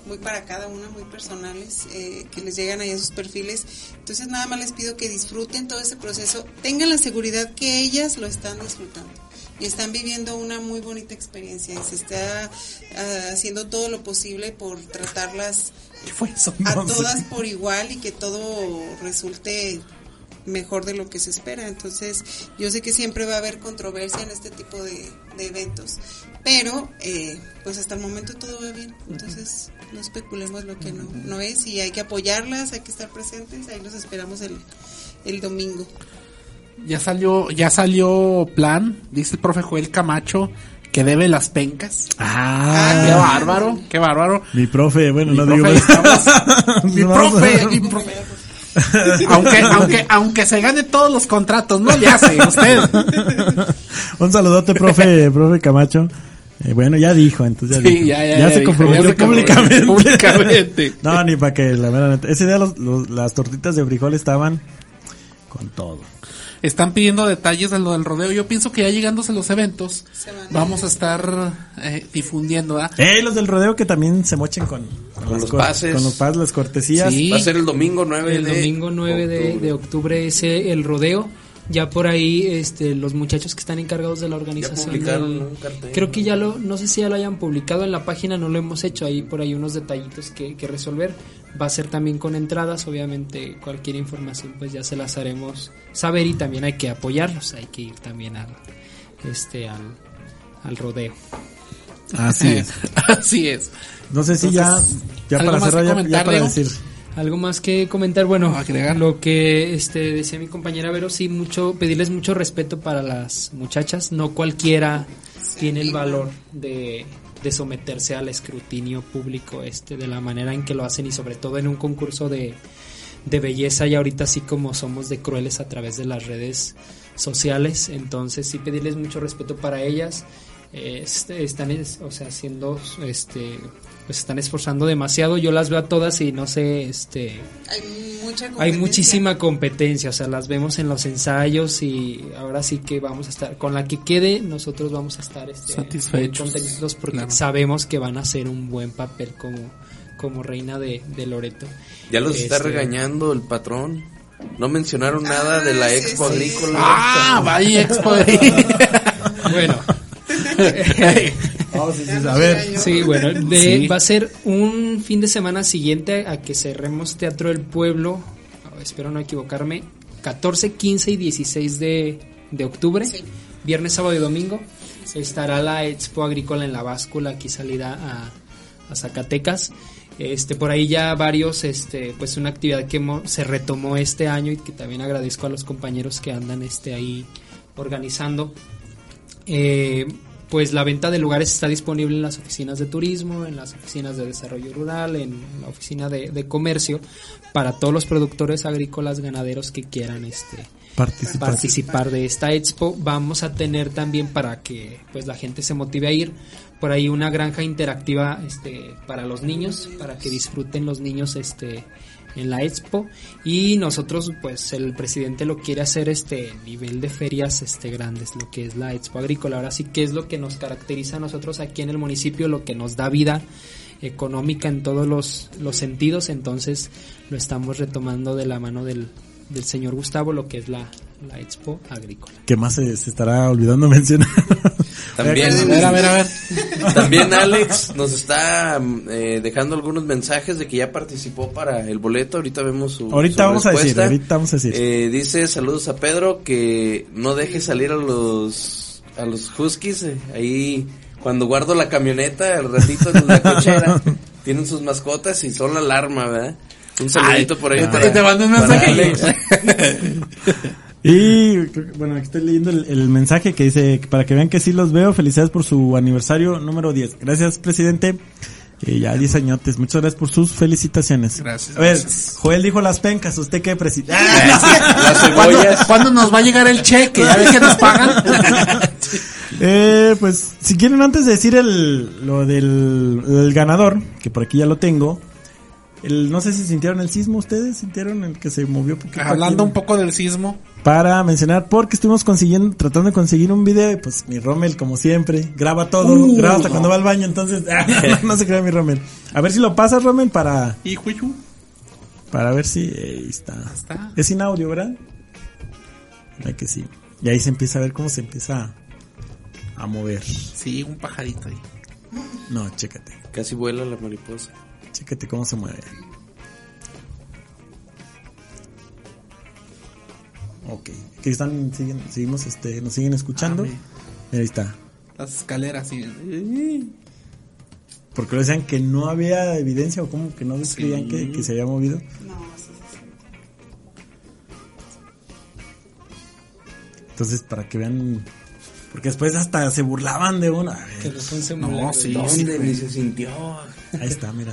muy para cada una, muy personales, eh, que les llegan ahí a sus perfiles. Entonces nada más les pido que disfruten todo ese proceso, tengan la seguridad que ellas lo están disfrutando y están viviendo una muy bonita experiencia y se está ah, haciendo todo lo posible por tratarlas ¿Qué fue eso? a No sé. todas por igual y que todo resulte mejor de lo que se espera. Entonces, yo sé que siempre va a haber controversia en este tipo de, de eventos, pero eh, pues hasta el momento todo va bien. Entonces, no especulemos lo que no, no es y hay que apoyarlas, hay que estar presentes. Ahí los esperamos el, el domingo. Ya salió, ya salió plan, dice el profe Joel Camacho, que debe las pencas. Ah, Qué bárbaro, qué bárbaro. Mi profe, bueno, Mi no profe, digo estamos. Mi profe, mi profe. aunque, aunque, aunque se gane todos los contratos, no le hace usted. Un saludote, profe, profe Camacho. Eh, bueno, ya dijo, entonces ya, Sí, dijo. ya, ya, ya se dijo, comprometió ya se comprometió públicamente. públicamente. no, ni para que la verdad. Ese día los- los- las tortitas de frijol estaban con todo. Están pidiendo detalles de lo del rodeo. Yo pienso que ya llegándose los eventos, vamos a estar eh, difundiendo. ¿ah? Eh, los del rodeo que también se mochen con, los pases. Con los pases, las cortesías. Sí. Va a ser el domingo 9 El de domingo 9 de, octubre. de octubre es eh, el rodeo. Ya por ahí este, los muchachos que están encargados de la organización. publicaron del- un cartel. creo que ya lo, no sé si ya lo hayan publicado en la página, no lo hemos hecho. Ahí por ahí unos detallitos que, que resolver. Va a ser también con entradas, obviamente cualquier información pues ya se las haremos saber y también hay que apoyarlos, hay que ir también al, este, al, al rodeo. Así es. Así es. No sé si ya, Entonces, ya ¿algo para cerrar, ya, ya para Leo? decir. Algo más que comentar, bueno, Agregar. lo que este decía mi compañera Vero, sí, mucho, pedirles mucho respeto para las muchachas, no cualquiera tiene el valor de, de someterse al escrutinio público este de la manera en que lo hacen y sobre todo en un concurso de, de belleza. Y ahorita así como somos de crueles a través de las redes sociales, entonces sí pedirles mucho respeto para ellas, este, están es- o sea haciendo este pues están esforzando demasiado. Yo las veo a todas y no sé, este, Hay mucha hay competencia. muchísima competencia, o sea, las vemos en los ensayos y ahora sí que vamos a estar, con la que quede, nosotros vamos a estar este, Satisfechos, contentos porque claro. sabemos que van a hacer un buen papel como, como reina de, de Loreto. Ya los está Este, regañando el patrón. No mencionaron nada de la sí, expo sí, agrícola. Ah, vaya expo. Bueno, A ver, Sí, bueno, de- Sí. va a ser un fin de semana siguiente a que cerremos Teatro del Pueblo, espero no equivocarme, 14, 15 y 16 de, de octubre, Sí. viernes, sábado y domingo, estará la Expo Agrícola en la báscula, aquí salida a, a Zacatecas. Este, por ahí ya varios, este, pues una actividad que mo- se retomó este año y que también agradezco a los compañeros que andan este, ahí organizando. Eh, pues la venta de lugares está disponible en las oficinas de turismo, en las oficinas de desarrollo rural, en la oficina de, de comercio, para todos los productores agrícolas, ganaderos que quieran este participar. participar de esta expo. Vamos a tener también para que pues la gente se motive a ir por ahí una granja interactiva este para los niños, para que disfruten los niños este en la expo. Y nosotros pues el presidente lo quiere hacer este nivel de ferias este grandes lo que es la expo agrícola. Ahora sí que es lo que nos caracteriza a nosotros aquí en el municipio lo que nos da vida económica en todos los, los sentidos. Entonces lo estamos retomando de la mano del, del señor Gustavo lo que es la, la expo agrícola ¿Qué más se, se estará olvidando mencionar? También, A ver, a ver, a ver. también Alex nos está mm, eh, dejando algunos mensajes de que ya participó para el boleto. Ahorita vemos su. Ahorita su vamos a decir, respuesta. ahorita vamos a decir. Eh, dice saludos a Pedro que no deje salir a los a los huskies eh, ahí cuando guardo la camioneta al ratito en la cochera tienen sus mascotas y son la alarma, ¿verdad? Un saludito Ay, por ahí te- para, te mando un mensaje. Y creo que- bueno, aquí estoy leyendo el, el mensaje que dice que para que vean que sí los veo. Felicidades por su aniversario número 10. Gracias, presidente. Eh, ya 10 añotes. Muchas gracias por sus felicitaciones. Gracias, A ver, gracias. Joel dijo las pencas. ¿Usted qué, presidente? Las ¿Cuándo, cebollas. cuándo nos va a llegar el cheque? ¿Ya ves que nos pagan? Eh, pues, si quieren, antes de decir el, lo del el ganador, que por aquí ya lo tengo. El, no sé si sintieron el sismo ustedes, sintieron el que se movió poquito Hablando aquí? un poco del sismo. para mencionar porque estuvimos consiguiendo tratando de conseguir un video y pues mi Rommel como siempre graba todo, Uh, graba hasta cuando va al baño, entonces no se crea mi Rommel. A ver si lo pasas Rommel para Hijo, hijo. para ver si ahí está. Está. Es sin audio, ¿verdad? Mira que sí. Y ahí se empieza a ver cómo se empieza a mover. Sí, un pajarito ahí. No, chécate. Casi vuela la mariposa. Chécate cómo se mueve. Ok. Aquí están, siguen, seguimos, este, nos siguen escuchando. Ah, ahí está. Las escaleras, sí. Porque decían que no había evidencia o como que no creían que, que se había movido. No, sí, sí, sí. Entonces, para que vean. Porque después hasta se burlaban de uno. A ver, que los No, sí. ¿Dónde ni se sintió? ahí está, mira.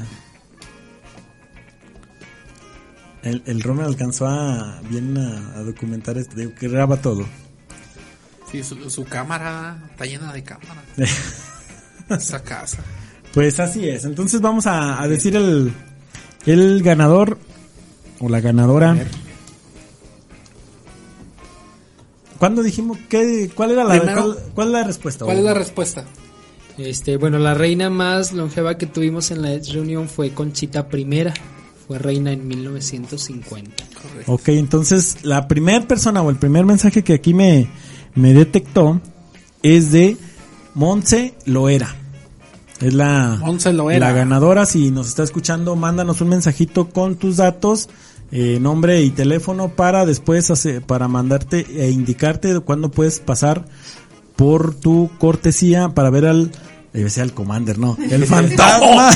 El, el alcanzó a bien a, a documentar esto, digo, que graba todo. Sí, su, su cámara está llena de cámaras. Esa casa. Pues así es. Entonces vamos a, a decir el, el ganador o la ganadora. ¿Cuándo dijimos qué, cuál era la Primero- cuál, cuál es la respuesta? ¿Cuál es la respuesta? Este, bueno, la reina más longeva que tuvimos en la reunión fue Conchita I. Fue reina en 1950. Ok, entonces la primera persona o el primer mensaje que aquí me, me detectó es de Monse Loera. Es la, Loera. la ganadora. Si nos está escuchando, mándanos un mensajito con tus datos, eh, nombre y teléfono para después hacer, para mandarte e indicarte cuándo puedes pasar por tu cortesía para ver al Debe ser el Commander, no. El fantasma.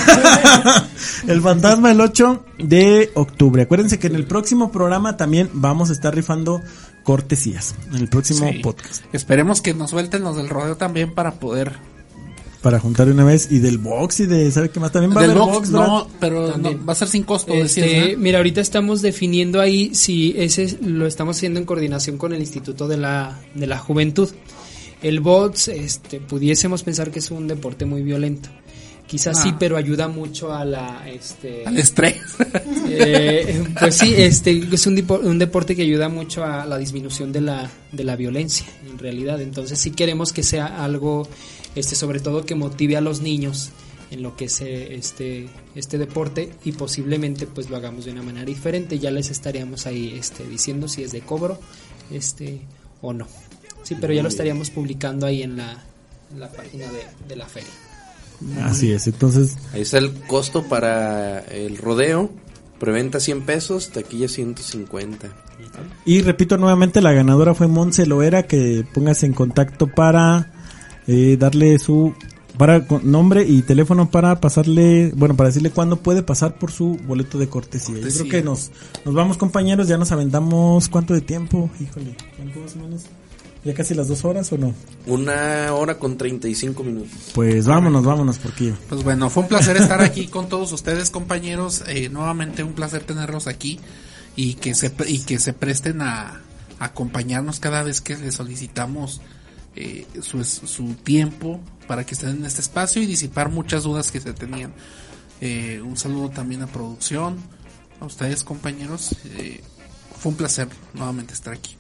el fantasma el 8 de octubre. Acuérdense que en el próximo programa también vamos a estar rifando cortesías. En el próximo Sí. podcast. Esperemos que nos suelten los del rodeo también para poder. Para juntar de una vez. Y del box y de, ¿sabe qué más? También va a Del haber box, box, no, pero no, va a ser sin costo. Este, decías, ¿eh? mira, ahorita estamos definiendo ahí si ese lo estamos haciendo en coordinación con el Instituto de la, de la Juventud. El bots, este, pudiésemos pensar que es un deporte muy violento. Quizás Ah. sí, pero ayuda mucho a la este Al estrés. eh, pues sí, este es un, un deporte que ayuda mucho a la disminución de la, de la violencia, en realidad. Entonces sí queremos que sea algo, este, sobre todo que motive a los niños en lo que es eh, este, este deporte y posiblemente pues lo hagamos de una manera diferente. Ya les estaríamos ahí este, diciendo si es de cobro este, o no. Sí, pero ya lo estaríamos publicando ahí en la, en la página de, de la feria. Así es, entonces Ahí está el costo para el rodeo. Preventa 100 pesos, taquilla 150. Y repito nuevamente, la ganadora fue Monse Loera, que póngase en contacto para eh, darle su para con- nombre y teléfono para pasarle, bueno, para decirle cuándo puede pasar por su boleto de cortesía. Yo creo que nos, nos vamos compañeros, ya nos aventamos cuánto de tiempo, híjole, ¿cuánto más o menos? ¿Ya casi las dos horas o no? Una hora con 35 minutos. Pues vámonos, vámonos, porque Pues bueno, fue un placer estar aquí con todos ustedes, compañeros. Eh, nuevamente un placer tenerlos aquí y que se y que se presten a, a acompañarnos cada vez que les solicitamos eh, su, su tiempo para que estén en este espacio y disipar muchas dudas que se tenían. Eh, un saludo también a producción, a ustedes, compañeros. Eh, fue un placer nuevamente estar aquí.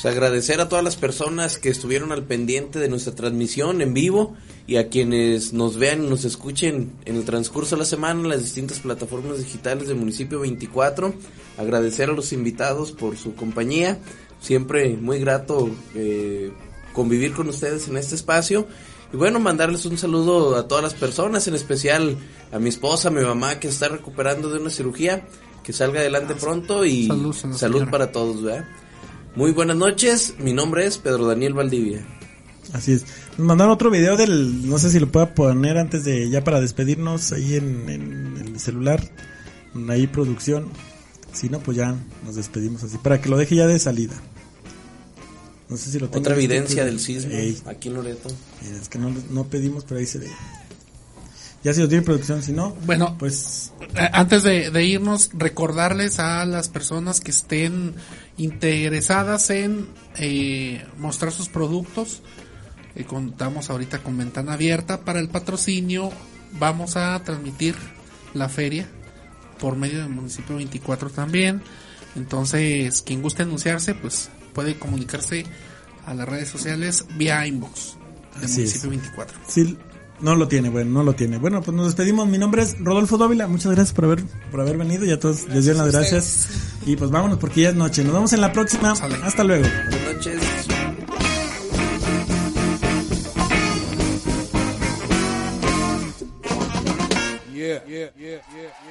Pues agradecer a todas las personas que estuvieron al pendiente de nuestra transmisión en vivo y a quienes nos vean y nos escuchen en el transcurso de la semana en las distintas plataformas digitales del municipio 24. Agradecer a los invitados por su compañía. Siempre muy grato eh, convivir con ustedes en este espacio. Y bueno, mandarles un saludo a todas las personas, en especial a mi esposa, a mi mamá que está recuperando de una cirugía. Que salga adelante pronto y Salud, salud para todos, ¿verdad? Muy buenas noches, mi nombre es Pedro Daniel Valdivia. así es. Nos mandaron otro video del, no sé si lo pueda poner antes de, ya para despedirnos ahí en, en el celular, ahí producción. Si no, pues ya nos despedimos así, para que lo deje ya de salida. No sé si lo tengo Otra listo, evidencia del sismo Ey, aquí en Loreto. mira, es que no, no pedimos, pero ahí se ve. Ya si lo tiene producción, si no, Bueno, pues Eh, Antes de, de irnos, recordarles a las personas que estén interesadas en eh, mostrar sus productos. Eh, contamos ahorita con ventana abierta para el patrocinio. Vamos a transmitir la feria por medio del municipio 24 también. Entonces, quien guste anunciarse, pues puede comunicarse a las redes sociales vía inbox del Así es. municipio 24. sí, no lo tiene, bueno, no lo tiene. Bueno, pues nos despedimos. Mi nombre es Rodolfo Dávila. Muchas gracias por haber, por haber venido y a todos les dieron las gracias. Y pues vámonos porque ya es noche. Nos vemos en la próxima. Sale. Hasta luego. Buenas noches. Yeah, yeah, yeah, yeah, yeah, yeah.